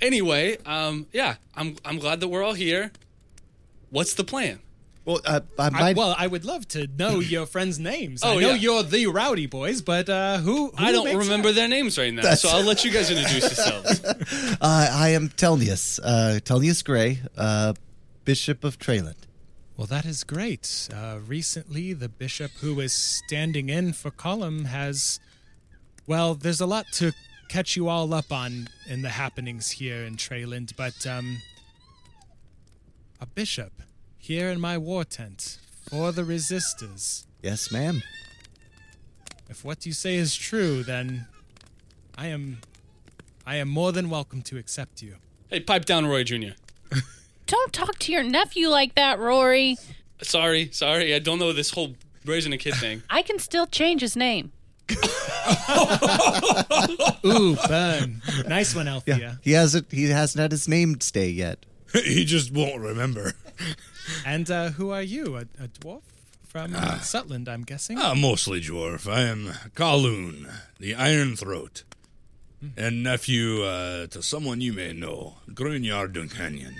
Anyway, um, yeah, I'm I'm glad that we're all here. What's the plan? Well, uh, I I, might. well, I would love to know your friends' names. I Oh, know yeah. you're the Rowdy Boys, but uh, who, who I don't makes remember up? their names right now, That's- so I'll let you guys introduce yourselves. uh, I am Telnius. Uh, Telnius Gray, uh, Bishop of Treyland. Well, that is great. Uh, recently, the bishop who is standing in for Cullum has. Well, there's a lot to catch you all up on in the happenings here in Treyland, but um, a bishop here in my war tent for the resistors. Yes, ma'am. If what you say is true, then I am I am more than welcome to accept you. hey, pipe down, Roy Jr. Don't talk to your nephew like that, Rory. Sorry, sorry, I don't know this whole raising a kid thing. I can still change his name. Ooh, burn. nice one, Althea. He hasn't. He hasn't had his name stay yet. he just won't remember. and uh, who are you? A, a dwarf from Sutland, I'm guessing. Ah, mostly dwarf. I am Kowloon, the Iron Throat, and nephew uh, to someone you may know, Grunyar Duncanyon,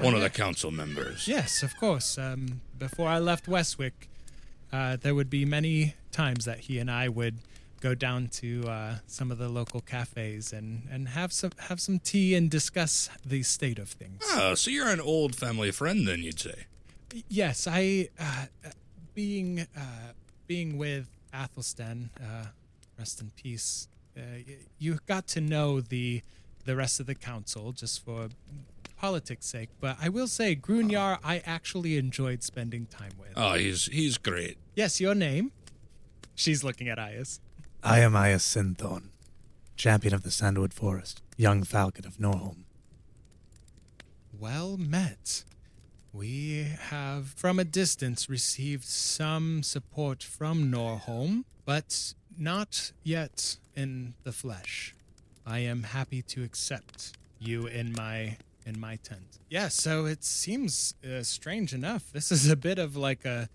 one of the council members. Yes, of course. Um, before I left Westwick, uh, there would be many times that he and I would go down to uh, some of the local cafes and, and have some have some tea and discuss the state of things. Ah, so you're an old family friend, then you'd say. Yes, I uh, being uh, being with Athelstan, uh, rest in peace. Uh, you got to know the the rest of the council just for politics' sake, but I will say, Grunyar, I actually enjoyed spending time with. Oh, he's he's great. Yes, your name. She's looking at Ias. I am Ias Sinthorn, champion of the Sandwood Forest, young falcon of Norholm. Well met. We have, from a distance, received some support from Norholm, but not yet in the flesh. I am happy to accept you in my in my tent. Yeah, so it seems uh, strange enough. This is a bit of like a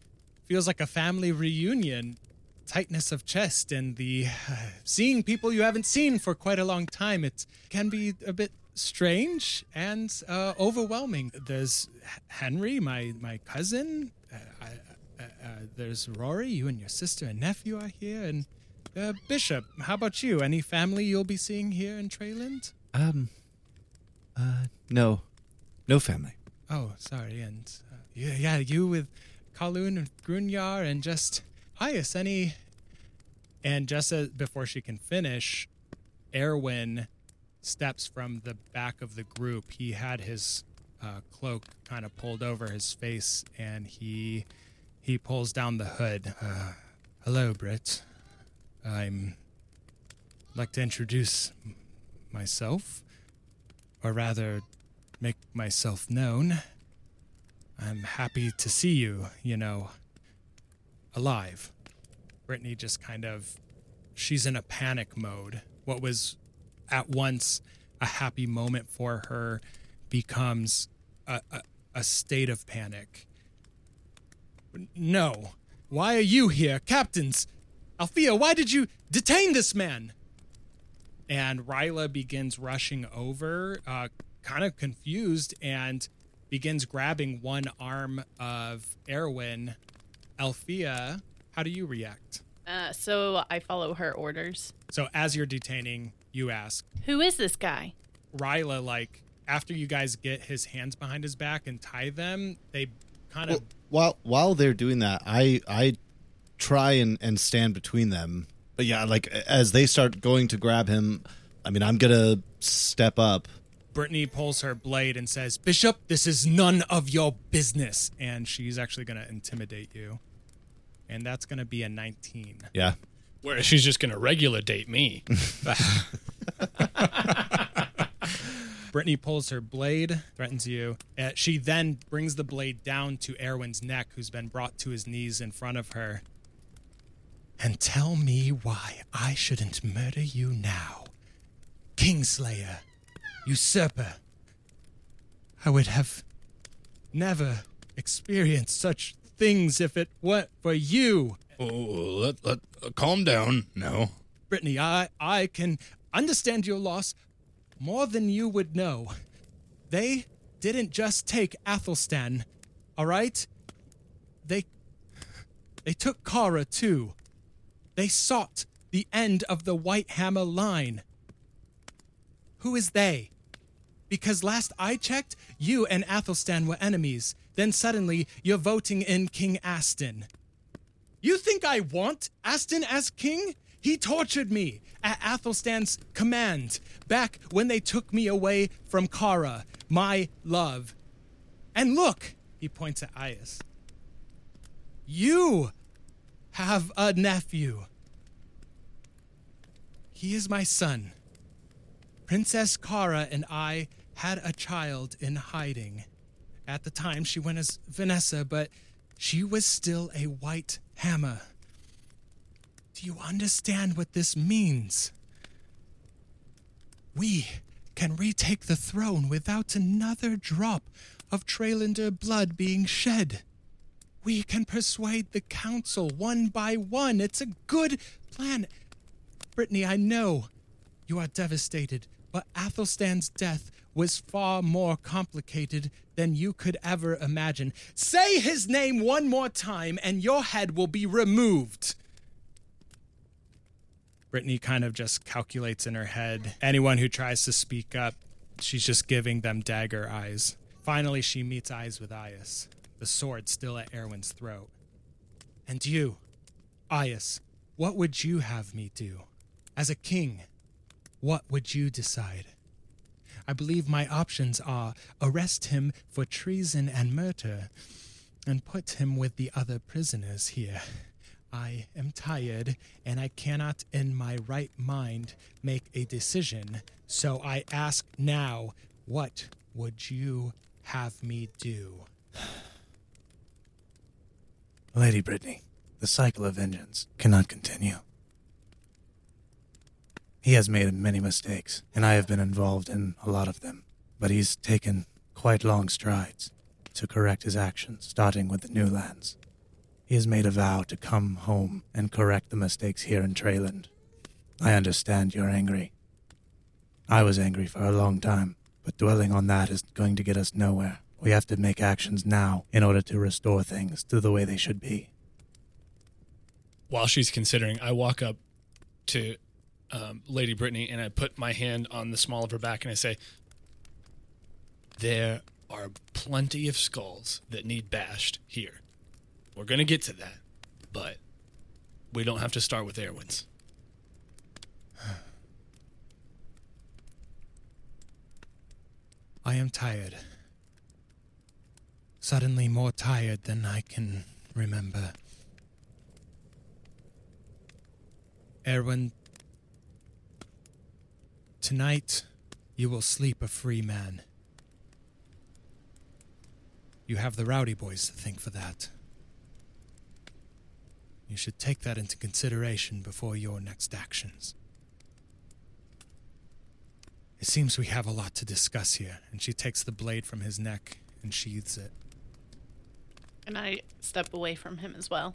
feels like a family reunion. Tightness of chest and the uh, seeing people you haven't seen for quite a long time. It can be a bit strange and uh, overwhelming. There's Henry, my my cousin. Uh, I, uh, uh, there's Rory. You and your sister and nephew are here, and uh, Bishop. How about you? Any family you'll be seeing here in Treyland? Um, uh, no, no family. Oh, sorry. And uh, yeah, yeah, you with Kowloon and Grunyar and just Ias. Any? And just as, before she can finish, Erwin steps from the back of the group. He had his uh, cloak kind of pulled over his face, and he he pulls down the hood. Uh, hello, Britt. I'm like to introduce myself, or rather, make myself known. I'm happy to see you. You know, alive. Brittany just kind of she's in a panic mode. What was at once a happy moment for her becomes a, a, a state of panic. No. Why are you here? Captains! Althea, why did you detain this man? And Ryla begins rushing over, uh, kind of confused, and begins grabbing one arm of Erwin. Althea, how do you react? Uh, so I follow her orders. So as you're detaining, you ask Who is this guy? Ryla, like after you guys get his hands behind his back and tie them, they kind of Well, while while they're doing that, I I try and and stand between them. But yeah, like as they start going to grab him, I mean, I'm gonna step up. Brittany pulls her blade and says, "Bishop, this is none of your business." And she's actually going to intimidate you. And that's going to be a 19. Yeah, Whereas she's just going to regular date me. Brittany pulls her blade, threatens you. Uh, she then brings the blade down to Erwin's neck, who's been brought to his knees in front of her. And tell me why I shouldn't murder you now. Kingslayer, usurper. I would have never experienced such things if it weren't for you. Oh, let let uh, calm down now. Brittany, I, I can understand your loss more than you would know. They didn't just take Athelstan, all right? They they took Kara too. They sought the end of the White Hammer line. Who is they? Because last I checked, you and Athelstan were enemies. Then suddenly you're voting in King Aston. You think I want Aston as king? He tortured me at Athelstan's command back when they took me away from Kara, my love. And look, he points at Ias. You have a nephew. He is my son. Princess Kara and I had a child in hiding. At the time, she went as Vanessa, but she was still a white hammer. Do you understand what this means? We can retake the throne without another drop of Treylander blood being shed. We can persuade the council one by one. It's a good plan. Brittany, I know you are devastated, but Athelstan's death was far more complicated than you could ever imagine. Say his name one more time, and your head will be removed. Brittany kind of just calculates in her head. Anyone who tries to speak up, she's just giving them dagger eyes. Finally, she meets eyes with Ias, the sword still at Erwin's throat. And you, Ias, what would you have me do? As a king, what would you decide? I believe my options are arrest him for treason and murder and put him with the other prisoners here. I am tired and I cannot in my right mind make a decision, so I ask now, what would you have me do? Lady Brittany, the cycle of vengeance cannot continue. He has made many mistakes, and I have been involved in a lot of them, but he's taken quite long strides to correct his actions, starting with the new lands. He has made a vow to come home and correct the mistakes here in Treyland. I understand you're angry. I was angry for a long time, but dwelling on that is going to get us nowhere. We have to make actions now in order to restore things to the way they should be. While she's considering, I walk up to um, Lady Brittany and I put my hand on the small of her back and I say, There are plenty of skulls that need bashed here. We're going to get to that, but we don't have to start with Erwin's. I am tired. Suddenly more tired than I can remember. Erwin, tonight you will sleep a free man. You have the rowdy boys to thank for that. You should take that into consideration before your next actions. It seems we have a lot to discuss here, and she takes the blade from his neck and sheathes it. And I step away from him as well.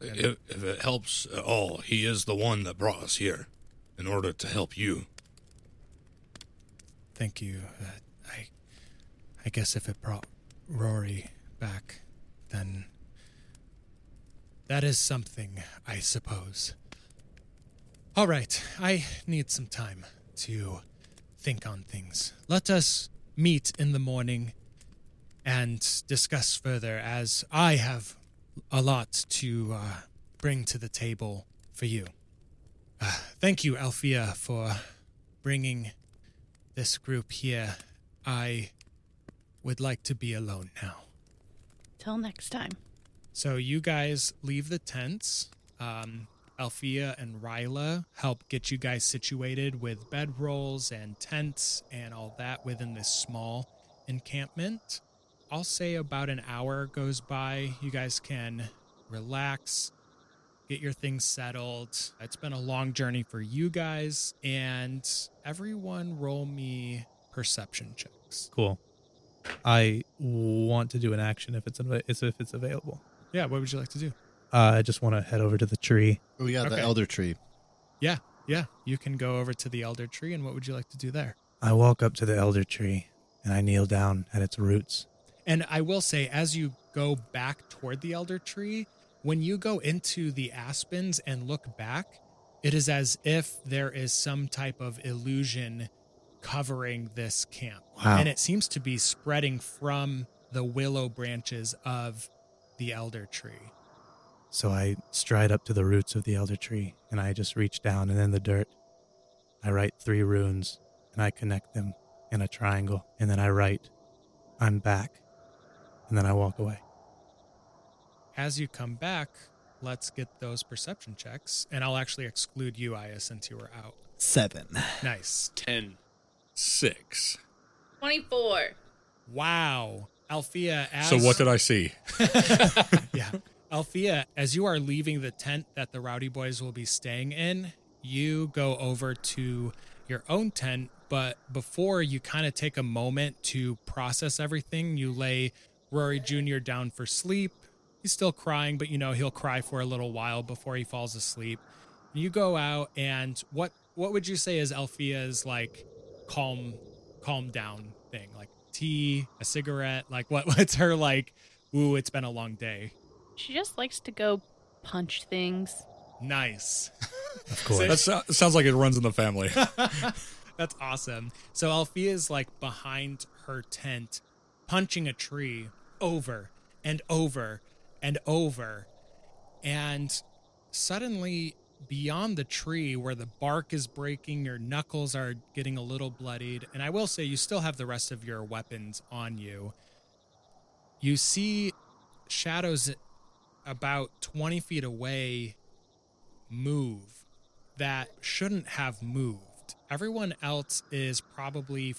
If, if it helps at all, he is the one that brought us here in order to help you. Thank you. Uh, I, I guess if it brought Rory back, then that is something, I suppose. All right, I need some time to think on things. Let us meet in the morning and discuss further, as I have a lot to uh, bring to the table for you. Thank you, Althea, for bringing this group here. I would like to be alone now. Till next time. So you guys leave the tents. Um, Althea and Ryla help get you guys situated with bedrolls and tents and all that within this small encampment. I'll say about an hour goes by. You guys can relax, get your things settled. It's been a long journey for you guys, and everyone roll me perception checks. Cool. I want to do an action if it's av- if it's available. Yeah, what would you like to do? Uh, I just want to head over to the tree. Oh yeah, Okay. the elder tree. Yeah, yeah. You can go over to the elder tree, and what would you like to do there? I walk up to the elder tree and I kneel down at its roots. And I will say, as you go back toward the elder tree, when you go into the aspens and look back, it is as if there is some type of illusion covering this camp. Wow. And it seems to be spreading from the willow branches of the elder tree. So I stride up to the roots of the elder tree and I just reach down and in the dirt, I write three runes and I connect them in a triangle. And then I write, I'm back. And then I walk away. As you come back, let's get those perception checks. And I'll actually exclude you, Ias, since you were out. Seven. Nice. 10. Six. 24. Wow. Althea, as So what did I see? yeah. Althea, as you are leaving the tent that the Rowdy Boys will be staying in, you go over to your own tent, but before you kind of take a moment to process everything, you lay Rory Jr. down for sleep. He's still crying, but you know he'll cry for a little while before he falls asleep. You go out, and what what would you say is Althea's like calm calm down thing? Like tea, a cigarette, like what what's her like? Ooh, it's been a long day. She just likes to go punch things. Nice. Of course. That so- sounds like it runs in the family. That's awesome. So Althea is like behind her tent, punching a tree over and over and over. And suddenly, beyond the tree where the bark is breaking, your knuckles are getting a little bloodied. And I will say, you still have the rest of your weapons on you. You see shadows about 20 feet away move that shouldn't have moved. Everyone else is probably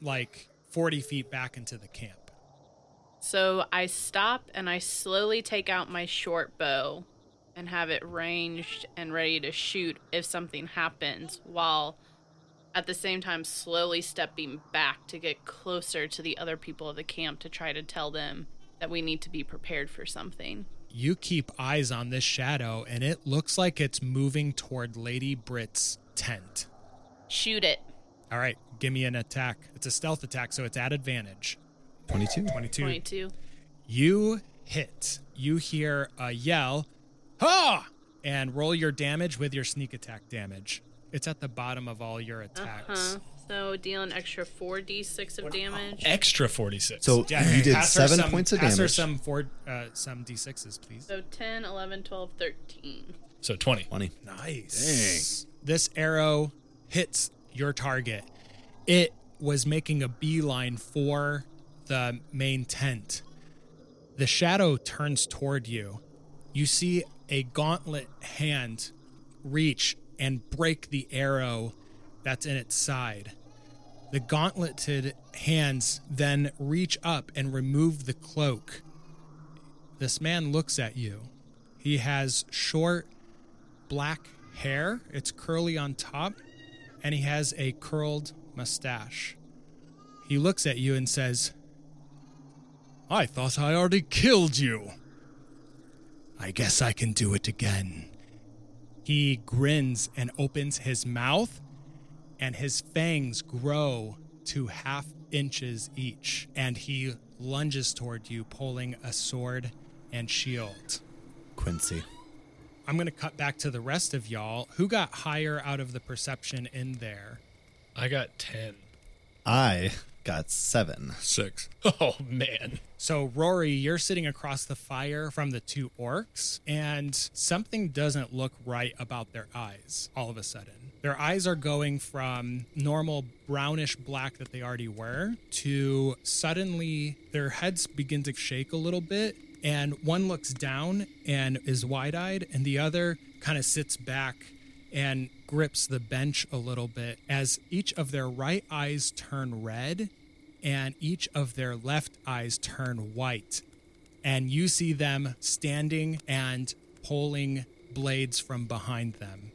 like 40 feet back into the camp. So I stop and I slowly take out my short bow and have it ranged and ready to shoot if something happens, while at the same time slowly stepping back to get closer to the other people of the camp to try to tell them that we need to be prepared for something. You keep eyes on this shadow, and it looks like it's moving toward Lady Britt's tent. Shoot it. All right, give me an attack. It's a stealth attack, so it's at advantage. 22. 22. 22. You hit. You hear a yell, ha! And roll your damage with your sneak attack damage. It's at the bottom of all your attacks. Uh-huh. So deal an extra 4d6 of damage. Extra 46. So Yeah, you did pass seven some- points of pass her some four, uh, some d6s, please. So 10, 11, 12, 13. so 20. 20. Nice. This arrow hits your target. It was making a beeline for the main tent. The shadow turns toward you. You see a gauntlet hand reach and break the arrow that's in its side. The gauntleted hands then reach up and remove the cloak. This man looks at you. He has short, black hair. It's curly on top, and he has a curled mustache. He looks at you and says, I thought I already killed you. I guess I can do it again. He grins and opens his mouth, and his fangs grow to half inches each, and he lunges toward you, pulling a sword and shield. Quincy. I'm going to cut back to the rest of y'all. Who got higher out of the perception in there? I got 10. I got seven. Six. Oh, man. So, Rory, you're sitting across the fire from the two orcs, and something doesn't look right about their eyes all of a sudden. Their eyes are going from normal brownish black that they already were to suddenly their heads begin to shake a little bit. And one looks down and is wide eyed, and the other kind of sits back and grips the bench a little bit as each of their right eyes turn red and each of their left eyes turn white. And you see them standing and pulling blades from behind them.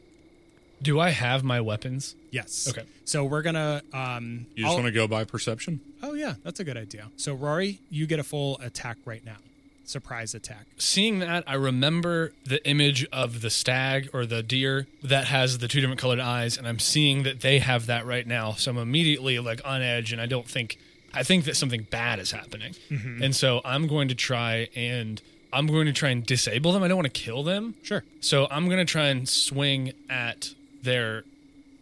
Do I have my weapons? Yes. Okay. So we're gonna. Um, You just want to go by perception? Oh yeah, that's a good idea. So Rory, you get a full attack right now. Surprise attack. Seeing that, I remember the image of the stag or the deer that has the two different colored eyes, and I'm seeing that they have that right now. So I'm immediately like on edge, and I don't think I think that something bad is happening, and so I'm going to try and I'm going to try and disable them. I don't want to kill them, Sure. so I'm going to try and swing at their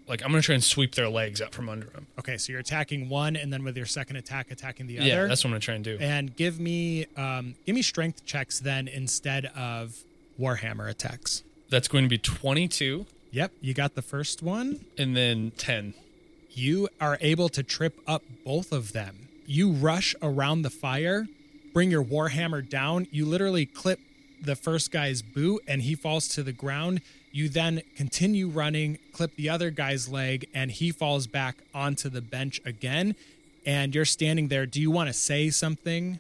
like I'm going to try and sweep their legs out from under them. Okay, so you're attacking one, and then with your second attack, attacking the other. Yeah, that's what I'm going to try and do. and give me um, give me strength checks then instead of warhammer attacks. That's going to be 22 Yep, you got the first one. and then 10. You are able to trip up both of them. You rush around the fire, bring your warhammer down. You literally clip the first guy's boot and he falls to the ground. You then continue running, clip the other guy's leg, and he falls back onto the bench again. And you're standing there. Do you want to say something?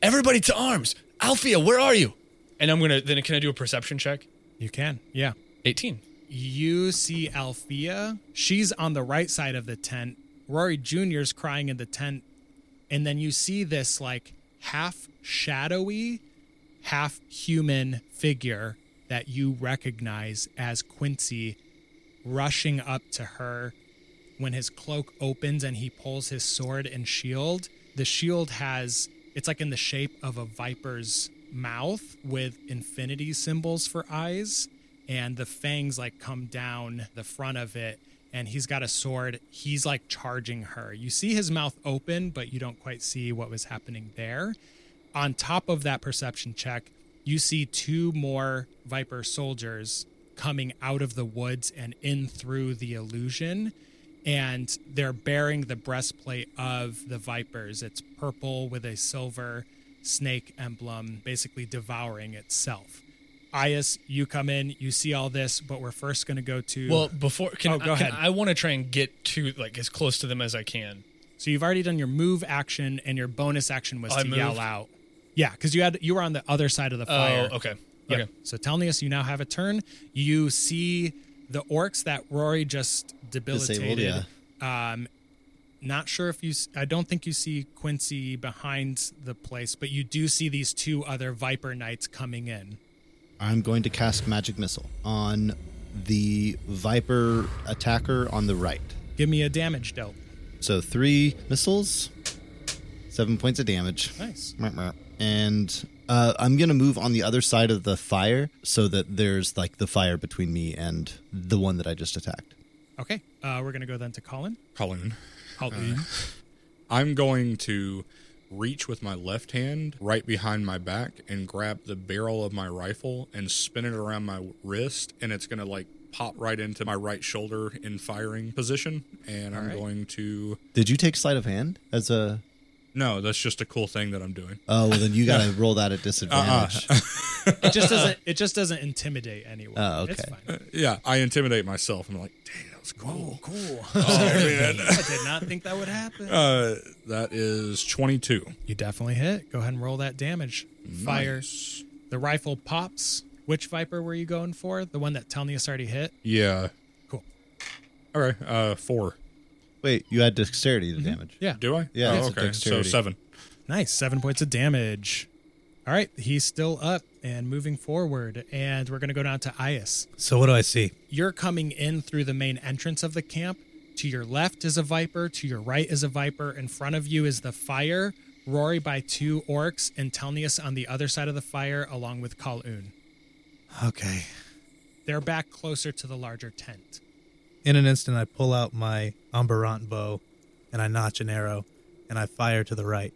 Everybody to arms! Althea, where are you? And I'm gonna then can I do a perception check? You can. Yeah. 18. You see Althea. She's on the right side of the tent Rory Jr.'s crying in the tent, and then you see this like half shadowy, half human figure that you recognize as Quincy rushing up to her when his cloak opens and he pulls his sword and shield. The shield has it's like in the shape of a viper's mouth with infinity symbols for eyes and the fangs like come down the front of it and he's got a sword. He's like charging her. You see his mouth open but you don't quite see what was happening there. On top of that perception check you see two more viper soldiers coming out of the woods and in through the illusion and they're bearing the breastplate of the vipers. It's purple with a silver snake emblem basically devouring itself Ias, you come in, you see all this, but we're first going to go to. Well, before can, Oh, go can- ahead. I want to try and get to like as close to them as I can. so you've already done your move action, and your bonus action was Oh, I to yell out. Yeah, because you had you were on the other side of the fire. Oh, okay. Yep. Okay. So Telnius, you now have a turn. You see the orcs that Rory just debilitated. Um, not sure if you. I don't think you see Quincy behind the place, but you do see these two other Viper Knights coming in. I'm going to cast magic missile on the viper attacker on the right. Give me a damage dealt. So three missiles, seven points of damage. Nice. And uh, I'm going to move on the other side of the fire so that there's like the fire between me and the one that I just attacked. Okay. Uh, we're gonna go then to Colin. Colin. Colin. I'm going to reach with my left hand right behind my back and grab the barrel of my rifle and spin it around my wrist, and it's going to like pop right into my right shoulder in firing position. And I'm right. going to. Did you take sleight of hand as a? No, that's just a cool thing that I'm doing. Oh well, then you got to roll that at disadvantage. Uh-uh. it just doesn't. It just doesn't intimidate anyone. Oh, It's okay. fine. Yeah, I intimidate myself. I'm like, dang, that was cool. Cool. Oh, man. I did not think that would happen. Uh, that is 22. You definitely hit. Go ahead and roll that damage. Fire. Nice. The rifle pops. Which viper were you going for? The one that Telnius already hit. Yeah. Cool. All right. Uh, four. Wait, you had dexterity to damage. Yeah. Do I? Yeah, Oh, okay. So seven. Nice. Seven points of damage. All right. He's still up and moving forward. And we're going to go down to Ias. So what do I see? You're coming in through the main entrance of the camp. To your left is a viper. To your right is a viper. In front of you is the fire. Rory by two orcs and Telnius on the other side of the fire, along with Kowloon. Okay. They're back closer to the larger tent. In an instant, I pull out my Amberant bow and I notch an arrow and I fire to the right.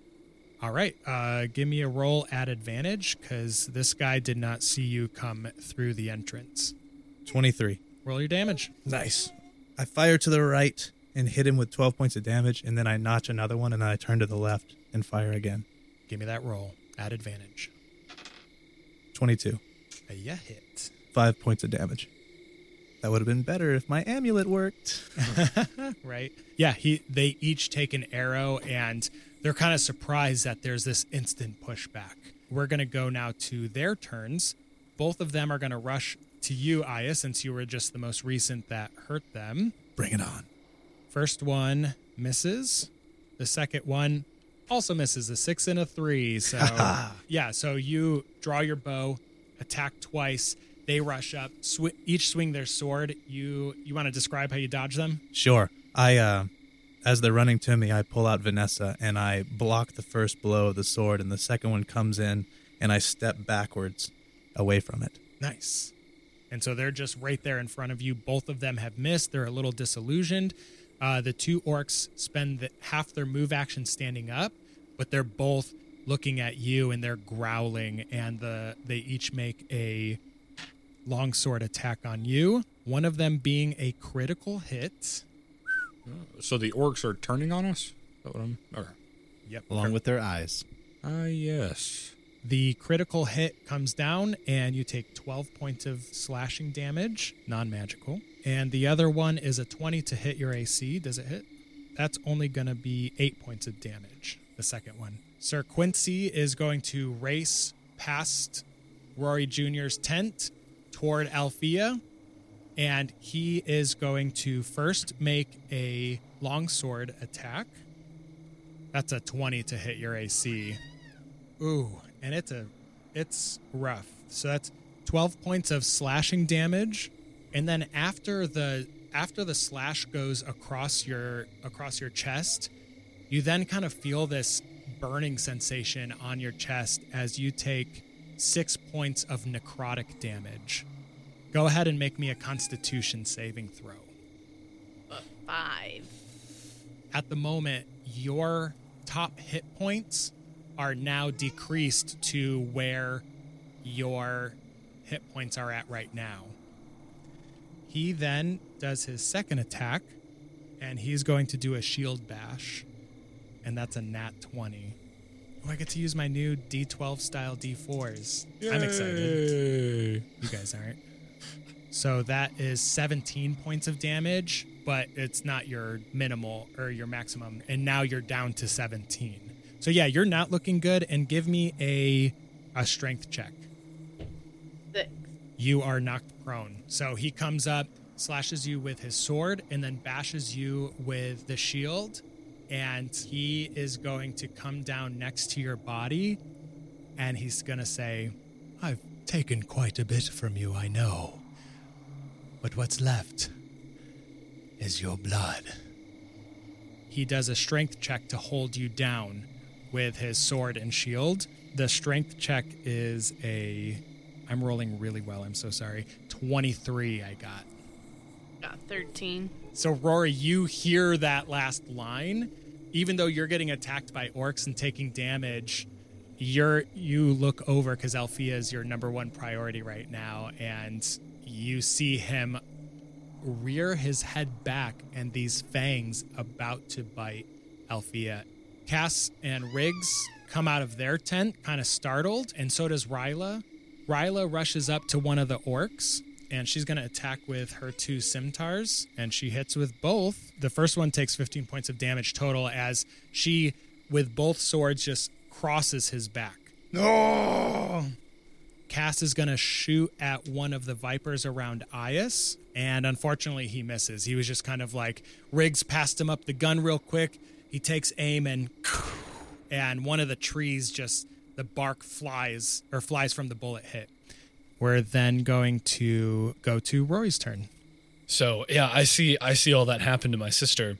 All right, uh, give me a roll at advantage because this guy did not see you come through the entrance. 23. Roll your damage. Nice. I fire to the right and hit him with 12 points of damage, and then I notch another one, and then I turn to the left and fire again. Give me that roll at advantage. 22. A yeah hit. Five points of damage. That would have been better if my amulet worked. Right? Yeah, he they each take an arrow and they're kind of surprised that there's this instant pushback. We're gonna go now to their turns. Both of them are gonna rush to you, Ias, since you were just the most recent that hurt them. Bring it on. First one misses. The second one also misses a six and a three. So yeah, so you draw your bow, attack twice. They rush up, sw- each swing their sword. You you want to describe how you dodge them? Sure. I, uh, as they're running to me, I pull out Vanessa and I block the first blow of the sword, and the second one comes in, and I step backwards away from it. Nice. And so they're just right there in front of you. Both of them have missed. They're a little disillusioned. Uh, the two orcs spend the, half their move action standing up, but they're both looking at you and they're growling. And the they each make a longsword attack on you. One of them being a critical hit. So the orcs are turning on us? Is that what I'm. Okay. Yep. along with their eyes. Ah, yes. The critical hit comes down, and you take 12 points of slashing damage, non magical. And the other one is a 20 to hit your AC. Does it hit? That's only going to be 8 points of damage, the second one. Sir Quincy is going to race past Rory Jr.'s tent toward Althea, and he is going to first make a longsword attack. That's a 20 to hit your AC. Ooh, and it's a it's rough. So that's 12 points of slashing damage and then after the after the slash goes across your across your chest, you then kind of feel this burning sensation on your chest as you take 6 points of necrotic damage. Go ahead and make me a constitution saving throw. Five. at the moment, your top hit points are now decreased to where your hit points are at right now. He then does his second attack, and he's going to do a shield bash, and that's a nat 20. Oh, I get to use my new D12 style D4s. I'm excited. You guys aren't. So that is 17 points of damage, but it's not your minimal or your maximum. And now you're down to 17. So yeah, you're not looking good. And give me a a strength check. Six. You are knocked prone. So he comes up, slashes you with his sword, and then bashes you with the shield. And he is going to come down next to your body, and he's gonna say, "I've taken quite a bit from you, I know." But what's left is your blood. He does a strength check to hold you down with his sword and shield. The strength check is a. I'm rolling really well, I'm so sorry. 23 I got. Got 13. So, Rory, you hear that last line. Even though you're getting attacked by orcs and taking damage, you're you look over because Althea is your number one priority right now, and you see him rear his head back and these fangs about to bite Althea. Cass and Riggs come out of their tent, kind of startled, and so does Ryla. Ryla rushes up to one of the orcs and she's going to attack with her two scimitars and she hits with both. The first one takes 15 points of damage total as she, with both swords, just crosses his back. No! Cass is going to shoot at one of the vipers around Ias, and unfortunately, he misses. He was just kind of like Riggs passed him up the gun real quick. He takes aim and and one of the trees just the bark flies or flies from the bullet hit. We're then going to go to Rory's turn. So yeah, I see I see all that happen to my sister.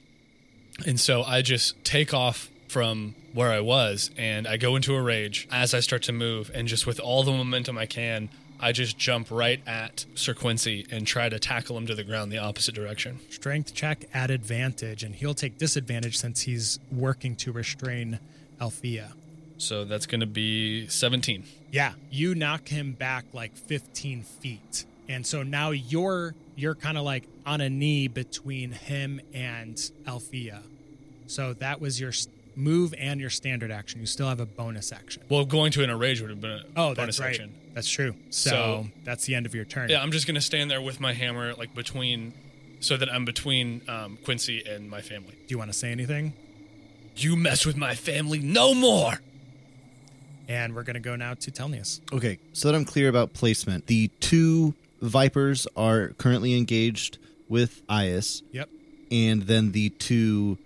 And so I just take off from where I was and I go into a rage as I start to move and just with all the momentum I can, I just jump right at Sir Quincy and try to tackle him to the ground the opposite direction. Strength check at advantage, and he'll take disadvantage since he's working to restrain Althea. So that's going to be 17. Yeah, you knock him back like 15 feet. And so now you're you're kind of like on a knee between him and Althea. So that was your move and your standard action. You still have a bonus action. Well, going to an rage would have been a Oh, bonus that's right. action. That's true. So, So- that's the end of your turn. Yeah, I'm just going to stand there with my hammer like between so that I'm between um, Quincy and my family. Do you want to say anything? You mess with my family no more. And we're going to go now to Telnius. Okay, so that I'm clear about placement, the two Vipers are currently engaged with Ias, Yep. and then the two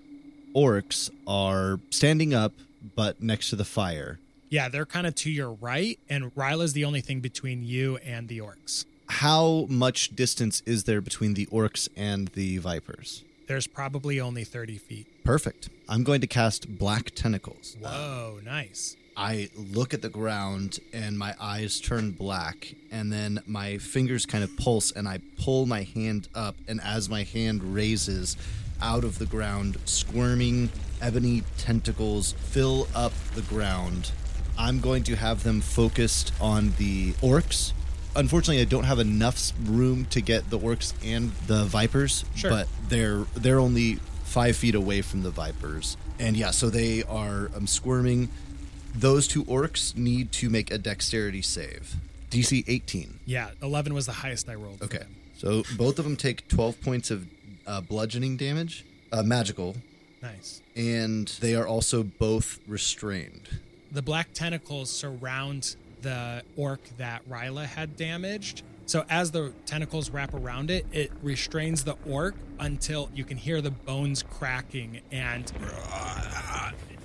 orcs are standing up but next to the fire. Yeah, they're kind of to your right, and Ryla's the only thing between you and the orcs. How much distance is there between the orcs and the Vipers? There's probably only 30 feet. Perfect. I'm going to cast Black Tentacles. Whoa, nice. I look at the ground and my eyes turn black, and then my fingers kind of pulse, and I pull my hand up. And as my hand raises out of the ground, squirming ebony tentacles fill up the ground. I'm going to have them focused on the orcs. Unfortunately, I don't have enough room to get the orcs and the vipers, Sure. but they're they're only five feet away from the vipers, and yeah, so they are um, squirming. Those two orcs need to make a dexterity save. DC 18. Yeah, 11 was the highest I rolled. Okay. So both of them take 12 points of uh, bludgeoning damage, uh, magical, Nice. and they are also both restrained. The black tentacles surround the orc that Ryla had damaged, So as the tentacles wrap around it, it restrains the orc until you can hear the bones cracking and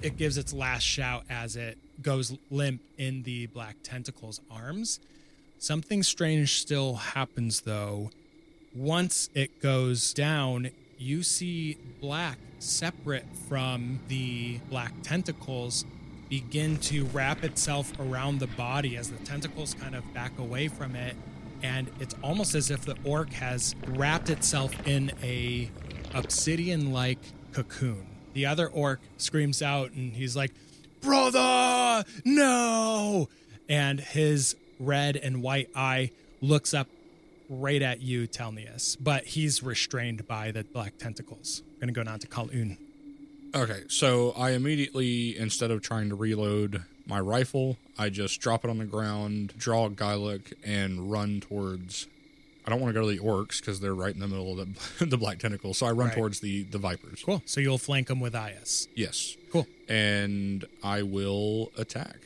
it gives its last shout as it goes limp in the black tentacle's arms. Something strange still happens though. Once it goes down, you see black separate from the black tentacles begin to wrap itself around the body as the tentacles kind of back away from it. And it's almost as if the orc has wrapped itself in a obsidian like cocoon. The other orc screams out and he's like brother no! And his red and white eye looks up right at you telnius but he's restrained by the black tentacles we're gonna go down to Kowloon Okay, so I immediately, instead of trying to reload my rifle, I just drop it on the ground, draw a Guylook, and run towards. I don't want to go to the orcs because they're right in the middle of the, the black tentacle, so I run Right. towards the the vipers. cool so you'll flank them with Ias. Yes, cool and I will attack.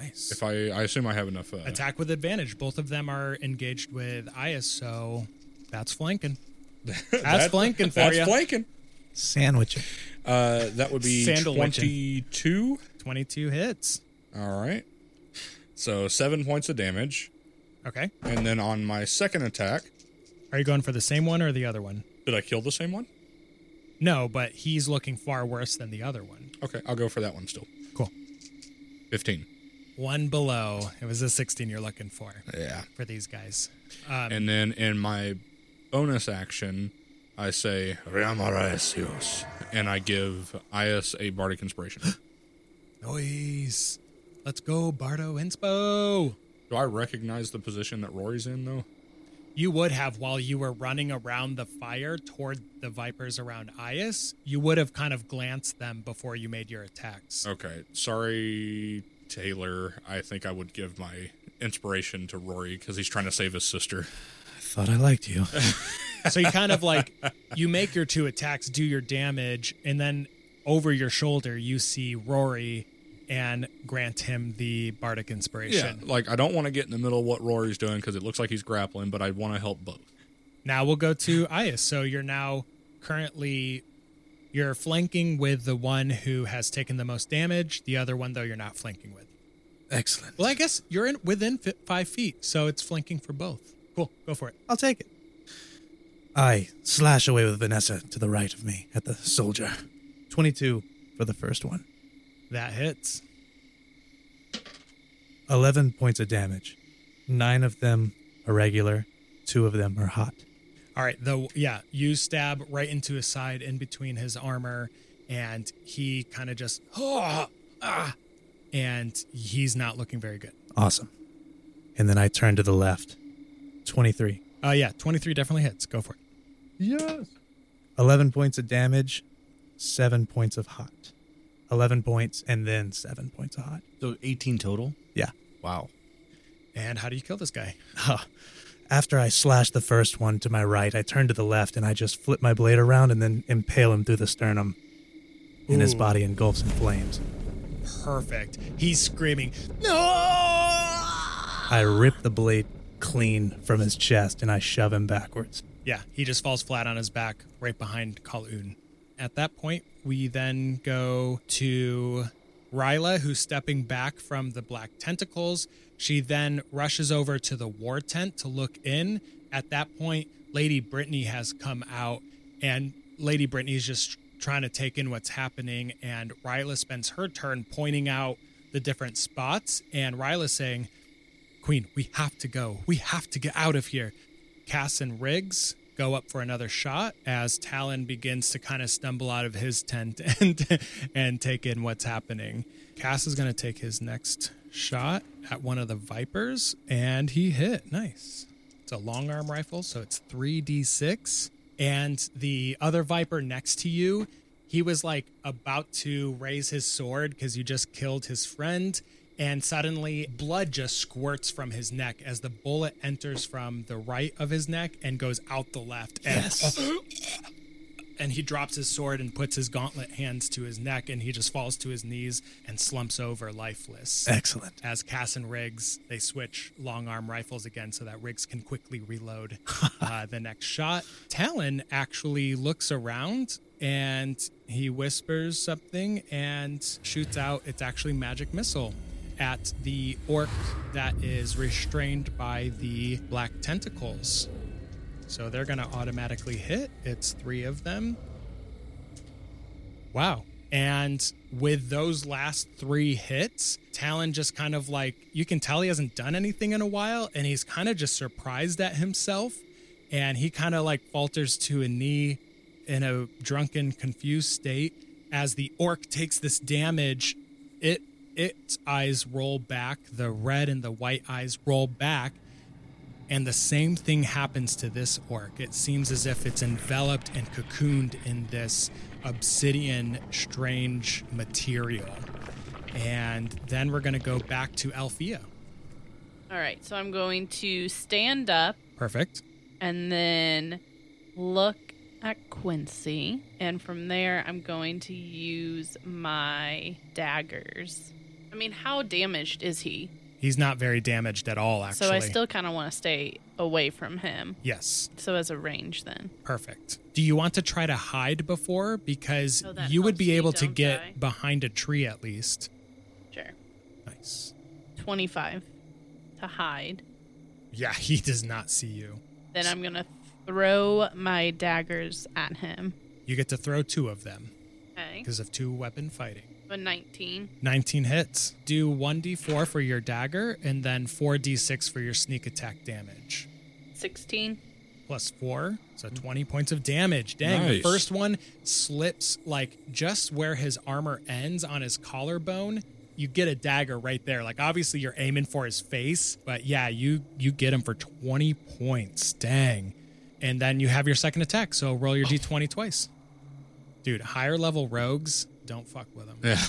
Nice If I, I assume I have enough. Uh, attack with advantage. Both of them are engaged with Ias, so that's flanking. That's flanking for That's you. flanking. Sandwiching. Uh, that would be Sandal witching. twenty-two. 22 hits. All right. So seven points of damage, Okay. and then on my second attack, Are you going for the same one or the other one? did I kill the same one? No, but he's looking far worse than the other one. Okay, I'll go for that one still. Cool. Fifteen. One below. It was a 16 you're looking for Yeah. for these guys. Um, And then in my bonus action, I say Riamaraesios, and I give Ias a bardic inspiration. Noise. Let's go, Bardo Inspo. Do I recognize the position that Rory's in though? You would have while you were running around the fire toward the vipers around Ias. You would have kind of glanced them before you made your attacks. Okay, sorry, Taylor. I think I would give my inspiration to Rory because he's trying to save his sister. I thought I liked you. so you kind of like you make your two attacks do your damage and then over your shoulder you see rory and grant him the bardic inspiration. Yeah, inspiration like I don't want to get in the middle of what Rory's doing because it looks like he's grappling, but I want to help both. now we'll go to Ias. so you're now currently you're flanking with the one who has taken the most damage the other one though you're not flanking with Excellent. well i guess you're in within fi- five feet so it's flanking for both cool go for it I'll take it. I slash away with Vanessa to the right of me at the soldier. 22 for the first one. that hits 11 points of damage. Nine of them are regular, two of them are hot. All right, the yeah, you stab right into his side in between his armor, and he kind of just ah, ah, and he's not looking very good. Awesome. And then I turn to the left. 23. Uh yeah, twenty three definitely hits. Go for it. Yes. 11 points of damage, seven points of hot. 11 points, and then seven points of hot. So 18 total? Yeah. Wow. And how do you kill this guy? Huh. After I slash the first one to my right, I turn to the left and I just flip my blade around and then impale him through the sternum. And his body engulfs in flames. Perfect. He's screaming. No! I rip the blade clean from his chest and I shove him backwards. Yeah, he just falls flat on his back right behind Kowloon. At that point, we then go to Ryla, who's stepping back from the black tentacles. She then rushes over to the war tent to look in. At that point, Lady Brittany has come out, and Lady Brittany is just trying to take in what's happening. And Ryla spends her turn pointing out the different spots. And Ryla's saying, Queen, we have to go. We have to get out of here. Cass and Riggs go up for another shot as Talon begins to kind of stumble out of his tent and and take in what's happening. Cass is going to take his next shot at one of the Vipers and he hit. Nice. It's a long arm rifle, so it's 3d6 and the other Viper next to you, he was like about to raise his sword cuz you just killed his friend and suddenly blood just squirts from his neck as the bullet enters from the right of his neck and goes out the left and, and he drops his sword and puts his gauntlet hands to his neck, and he just falls to his knees and slumps over lifeless. Excellent. As Cass and Riggs, they switch long arm rifles again so that Riggs can quickly reload uh, the next shot. Talon actually looks around and he whispers something and shoots out. It's actually magic missile at the orc that is restrained by the black tentacles. So they're going to automatically hit. It's three of them. Wow. And with those last three hits, Talon just kind of like, you can tell he hasn't done anything in a while, and he's kind of just surprised at himself. And he kind of like falters to a knee in a drunken, confused state. As the orc takes this damage, it its eyes roll back, the red and the white eyes roll back, and the same thing happens to this orc. It seems as if it's enveloped and cocooned in this obsidian, strange material. And then we're going to go back to Althea. All right, so I'm going to stand up Perfect. and then look at Quincy. And from there, I'm going to use my daggers. I mean, how damaged is he? He's not very damaged at all, actually. So I still kind of want to stay away from him. Yes, So as a range, then. perfect. Do you want to try to hide before? Because Oh, you would be able to get I? behind a tree at least. Sure. Nice. 25 to hide. Yeah, he does not see you. Then I'm going to throw my daggers at him. You get to throw two of them Okay. because of two weapon fighting. A 19. 19 hits. Do 1d4 for your dagger and then 4d6 for your sneak attack damage. 16. Plus 4, so 20 points of damage. Dang, the Nice. first one slips like just where his armor ends on his collarbone. You get a dagger right there. Like obviously you're aiming for his face, but yeah, you you get him for 20 points. Dang. And then you have your second attack, so roll your d20 twice. Dude, higher level rogues, don't fuck with them. Yeah.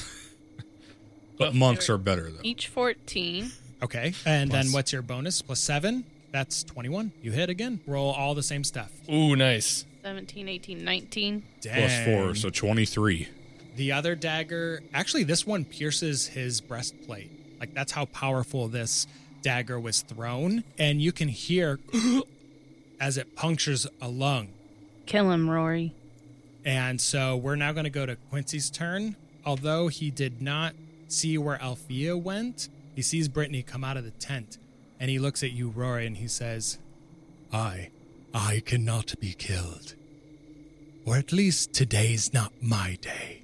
but monks are better though. Each 14. Okay. And then what's your bonus? Plus seven? That's 21. You hit again. Roll all the same stuff. Ooh, nice. 17, 18, 19. Plus four, Dang. so twenty-three. The other dagger, actually, this one pierces his breastplate. Like, that's how powerful this dagger was thrown. And you can hear as it punctures a lung. Kill him, Rory. And so we're now going to go to Quincy's turn. Although he did not see where Althea went, he sees Brittany come out of the tent. And he looks at you, Rory, and he says, I, I cannot be killed. Or at least today's not my day.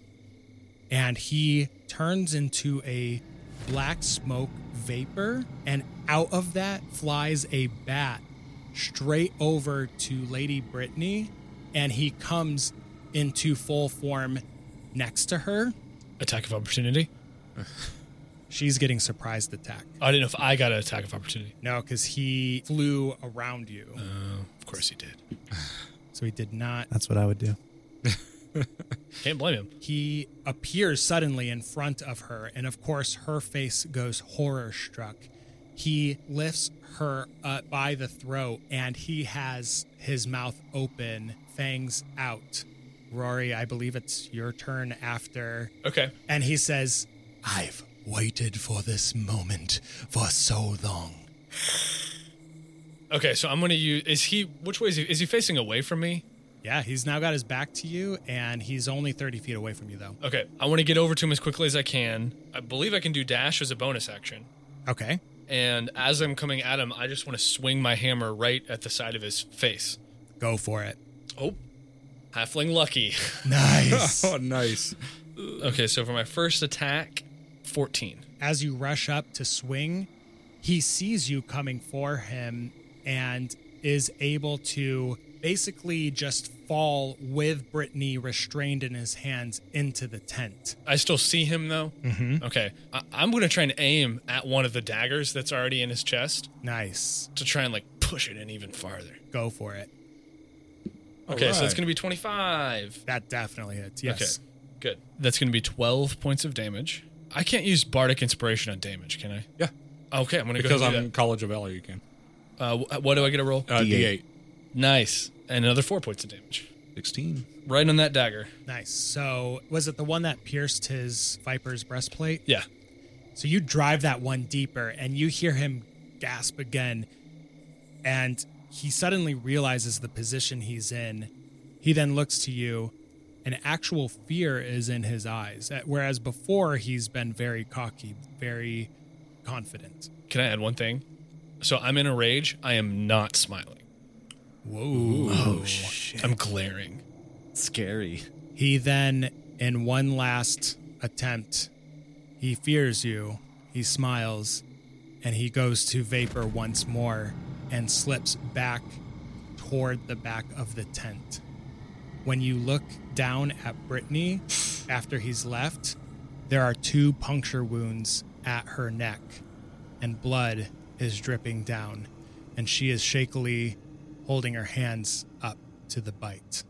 And he turns into a black smoke vapor, and out of that flies a bat straight over to Lady Brittany, and he comes into full form next to her. Attack of opportunity. She's getting surprised attack. I didn't know if I got an attack of opportunity. No, because he flew around you. Oh, of course he did. So he did not. That's what I would do. Can't blame him. He appears suddenly in front of her, and of course, her face goes horror struck. He lifts her up by the throat, and he has his mouth open, fangs out. Rory, I believe it's your turn after. Okay. And he says, I've waited for this moment for so long. Okay, so I'm gonna use. Is he? Which way is he? Is he facing away from me? Yeah, he's now got his back to you, and he's only 30 feet away from you, though. Okay, I want to get over to him as quickly as I can. I believe I can do dash as a bonus action. Okay. And as I'm coming at him, I just want to swing my hammer right at the side of his face. Go for it. Oh, halfling lucky. Nice. Oh, nice. okay, so for my first attack, 14. As you rush up to swing, he sees you coming for him and is able to basically just fall with Brittany restrained in his hands into the tent. I still see him though. Mm-hmm. Okay, I- I'm gonna try and aim at one of the daggers that's already in his chest Nice. to try and like push it in even farther. Go for it. Okay, so Alright. it's gonna be 25. That definitely hits. Yes. Okay, good. That's gonna be 12 points of damage. I can't use bardic inspiration on damage, can I? Yeah. Okay, I'm gonna go Because go I'm ahead do College of Valor, you can. Uh, what do I get to roll? Uh, D8. D8. Nice, and another four points of damage. 16. Right on that dagger. Nice. So, was it the one that pierced his viper's breastplate? Yeah. So you drive that one deeper and you hear him gasp again. And he suddenly realizes the position he's in. He then looks to you, and actual fear is in his eyes. Whereas before, he's been very cocky, very confident. Can I add one thing? So I'm in a rage. I am not smiling. Whoa. Oh shit. I'm glaring. Scary. He then, in one last attempt, he fears you, he smiles, and he goes to vapor once more and slips back toward the back of the tent. When you look down at Brittany after he's left, there are two puncture wounds at her neck, and blood is dripping down, and she is shakily holding her hands up to the bite.